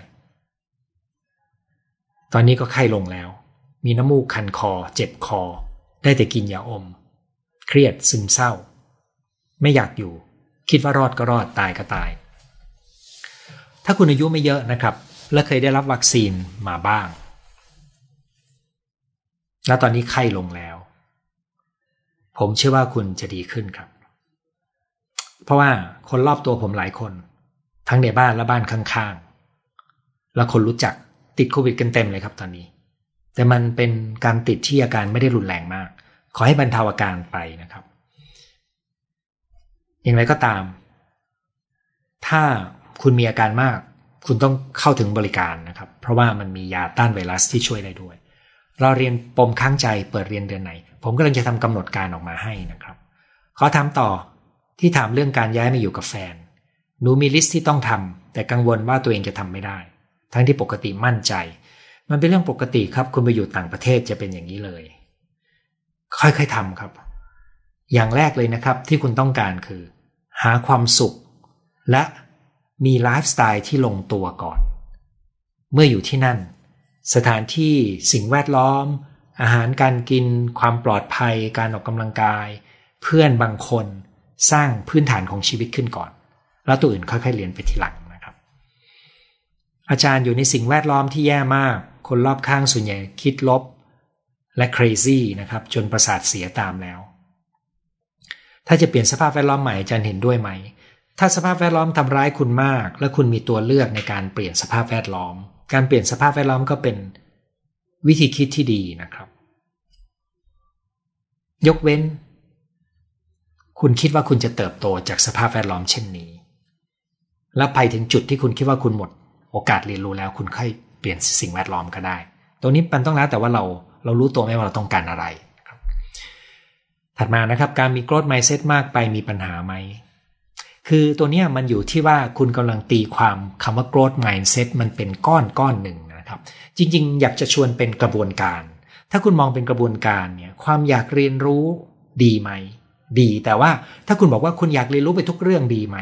ตอนนี้ก็ไข้ลงแล้ว มีน้ำมูกคันคอ เจ็บคอ ได้แต่กินยาอม เครียดซึมเศร้า ไม่อยากอยู่ คิดว่ารอดก็รอดตายก็ตาย ถ้าคุณอายุไม่เยอะนะครับ และเคยได้รับวัคซีนมาบ้าง แล้วตอนนี้ไข้ลงแล้ว ผมเชื่อว่าคุณจะดีขึ้นครับ เพราะว่าคนรอบตัวผมหลายคน ทั้งในบ้านและบ้านข้างๆ แล้วคนรู้จัก ติดโควิดกันเต็มเลยครับตอนนี้ แต่มันเป็นการติดที่อาการไม่ได้รุนแรงมาก ขอให้บรรเทาอาการไปนะครับ อย่างไรก็ตาม ถ้าคุณมีอาการมาก คุณต้องเข้าถึงบริการนะครับ เพราะว่ามันมียาต้านไวรัสที่ช่วยได้ด้วย เราเรียนปมค้างใจเปิดเรียนเดือนไหน ผมกำลังจะทำกำหนดการออกมาให้นะครับ ขอถามต่อที่ถามเรื่องการย้ายมาอยู่กับแฟนหนูมีลิสต์ที่ต้องทำแต่กังวลว่าตัวเองจะทำไม่ได้ ทั้งที่ปกติมั่นใจ มันเป็นเรื่องปกติครับ คุณไปอยู่ต่างประเทศจะเป็นอย่างนี้เลย ค่อยๆทำครับ อย่างแรกเลยนะครับที่คุณต้องการคือ หาความสุข และมีไลฟ์สไตล์ที่ลงตัวก่อน เมื่ออยู่ที่นั่น สถานที่สิ่งแวดล้อม อาหารการกิน ความปลอดภัย การออกกำลังกาย เพื่อนบางคนสร้างพื้นฐานของชีวิตขึ้นก่อน แล้วตัวอื่นค่อยๆเรียนไปทีหลัง อาจารย์อยู่ในสิ่งแวดล้อมที่แย่มาก คนรอบข้างส่วนใหญ่คิดลบ และ crazy นะครับ จนประสาทเสียตามแล้ว ถ้าจะเปลี่ยนสภาพแวดล้อมใหม่อาจารย์เห็นด้วยไหม ถ้าสภาพแวดล้อมทำร้ายคุณมาก และคุณมีตัวเลือกในการเปลี่ยนสภาพแวดล้อม การเปลี่ยนสภาพแวดล้อมก็เป็นวิธีคิดที่ดีนะครับ ยกเว้น คุณคิดว่าคุณจะเติบโตจากสภาพแวดล้อมเช่นนี้ แล้วไปถึงจุดที่คุณคิดว่าคุณหมด โอกาสเรียนรู้แล้วคุณค่อยเปลี่ยนสิ่งแวดล้อมก็ได้ ตรงนี้มันต้องแล้วแต่ว่าเราเรารู้ตัวไหมว่าเราต้องการอะไร ถัดมานะครับ การมี growth mindset มากไปมีปัญหาไหม คือตัวนี้มันอยู่ที่ว่าคุณกำลังตีความคำว่า growth mindset มันเป็นก้อนก้อนหนึ่งนะครับ จริง ๆ อยากจะชวนเป็นกระบวนการ ถ้าคุณมองเป็นกระบวนการเนี่ยความอยากเรียนรู้ดีไหม ดีแต่ว่าถ้าคุณบอกว่าคุณอยากเรียนรู้ไปทุกเรื่องดีไหม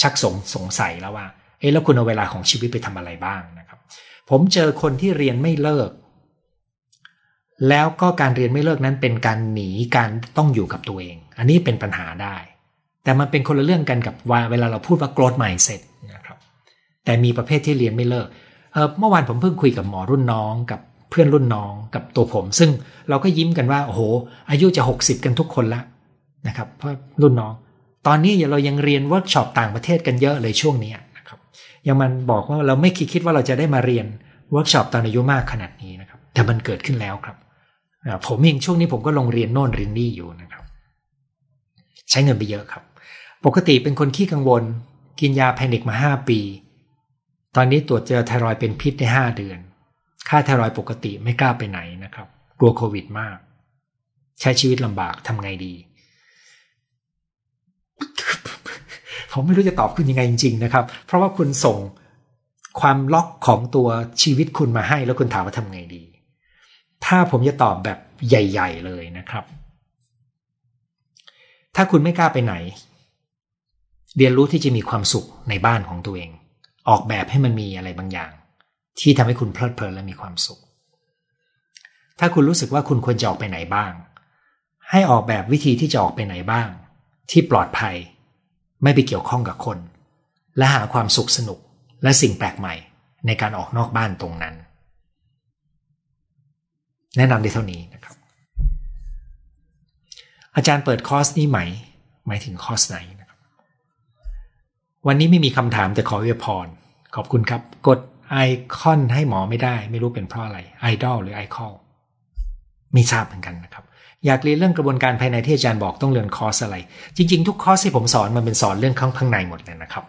ชักสงสงสัยแล้วว่า อ๊ะแล้วคุณเอาเวลาของชีวิตไปทำอะไรบ้างนะครับ ผมเจอคนที่เรียนไม่เลิก แล้วก็การเรียนไม่เลิกนั้นเป็นการหนีการต้องอยู่กับตัวเอง อันนี้เป็นปัญหาได้ แต่มันเป็นคนละเรื่องกันกับว่าเวลาเราพูดว่า growth mindset นะครับ แต่มีประเภทที่เรียนไม่เลิกเมื่อวานผมเพิ่งคุยกับหมอรุ่นน้องกับเพื่อนรุ่นน้องกับตัวผม ซึ่งเราก็ยิ้มกันว่าโอ้โห อายุจะ 60 กันทุกคนละนะครับเพราะรุ่นน้อง ตอนนี้เรายังเรียนเวิร์กช็อปต่างประเทศกันเยอะเลยช่วงนี้ ยังมันบอกว่าเราไม่คิดคิดว่าเราจะได้มาเรียนเวิร์กช็อปตอนอายุมากขนาดนี้นะครับ แต่มันเกิดขึ้นแล้วครับผมเองช่วงนี้ผมก็ลงเรียนโน่นเรียนนี่อยู่นะครับ ใช้เงินไปเยอะครับ ปกติเป็นคนขี้กังวล กินยาแพนิกมาห้าปี ตอนนี้ตรวจเจอไทรอยด์เป็นพิษได้ห้าเดือน ค่าไทรอยปกติไม่กล้าไปไหนนะครับ กลัวโควิดมาก ใช้ชีวิตลำบากทำไงดี ผมไม่รู้จะตอบคุณยังไงจริง ๆ นะครับ เพราะว่าคุณส่งความล็อกของตัวชีวิตคุณมาให้แล้วคุณถามว่าทำไงดี ถ้าผมจะตอบแบบใหญ่ ๆ เลยนะครับ ถ้าคุณไม่กล้าไปไหน เรียนรู้ที่จะมีความสุขในบ้านของตัวเอง ออกแบบให้มันมีอะไรบางอย่าง ที่ทำให้คุณเพลิดเพลินและมีความสุข ถ้าคุณรู้สึกว่าคุณควรจะออกไปไหนบ้าง ให้ออกแบบวิธีที่จะออกไปไหนบ้าง ที่ปลอดภัย ไม่ไปเกี่ยวข้องกับคน และหาความสุขสนุกและสิ่งแปลกใหม่ในการออกนอกบ้านตรงนั้น แนะนำได้เท่านี้นะครับ อาจารย์เปิดคอร์สนี้ไหม หมายถึงคอร์สไหนนะครับ วันนี้ไม่มีคำถามแต่ขออวยพร ขอบคุณครับ กดไอคอนให้หมอไม่ได้ ไม่รู้เป็นเพราะอะไรไอดอลหรือไอคอนไม่ทราบเหมือนกันนะครับ อยากเรียนเรื่องกระบวนการภายในที่อาจารย์บอกต้องเรียนคอร์สอะไร จริง ๆ ทุกคอร์สที่ผมสอนมันเป็นสอนเรื่องข้างข้างในหมดเลยนะครับ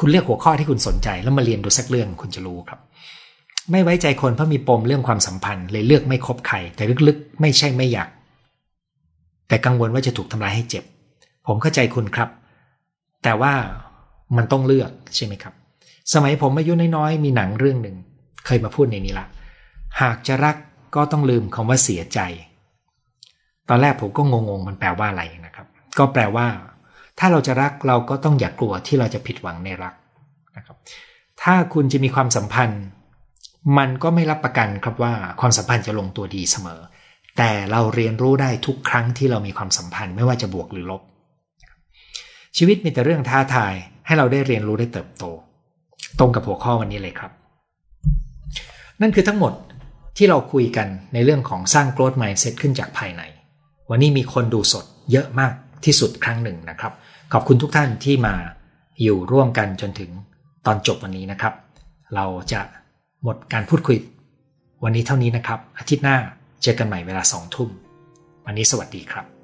คุณเลือกหัวข้อที่คุณสนใจแล้วมาเรียนดูสักเรื่องคุณจะรู้ครับ ไม่ไว้ใจคนเพราะมีปมเรื่องความสัมพันธ์ เลยเลือกไม่คบใคร แต่ลึกๆ ไม่ใช่ไม่อยาก แต่กังวลว่าจะถูกทำร้ายให้เจ็บ ผมเข้าใจคุณครับ แต่ว่ามันต้องเลือกใช่ไหมครับ สมัยผมอายุน้อยๆมีหนังเรื่องหนึ่งเคยมาพูดในนี้ละหากจะรัก ก็ต้องลืมคำว่าเสียใจ ตอนแรกผมก็งงๆมันแปลว่าอะไรนะครับ ก็แปลว่า ถ้าเราจะรักเราก็ต้องอย่ากลัวที่เราจะผิดหวังในรักนะครับ ถ้าคุณจะมีความสัมพันธ์ มันก็ไม่รับประกันครับว่าความสัมพันธ์จะลงตัวดีเสมอ แต่เราเรียนรู้ได้ทุกครั้งที่เรามีความสัมพันธ์ไม่ว่าจะบวกหรือลบ ชีวิตมีแต่เรื่องท้าทายให้เราได้เรียนรู้ได้เติบโต ตรงกับหัวข้อวันนี้เลยครับ นั่นคือทั้งหมด ที่เราคุยกันในเรื่องของสร้าง growth mindset ขึ้นจากภายใน วันนี้มีคนดูสดเยอะมากที่สุดครั้งหนึ่งนะครับ ขอบคุณทุกท่านที่มาอยู่ร่วมกันจนถึงตอนจบวันนี้นะครับ เราจะหมดการพูดคุย วันนี้เท่านี้นะครับ อาทิตย์หน้าเจอกันใหม่เวลาสองทุ่ม วันนี้สวัสดีครับ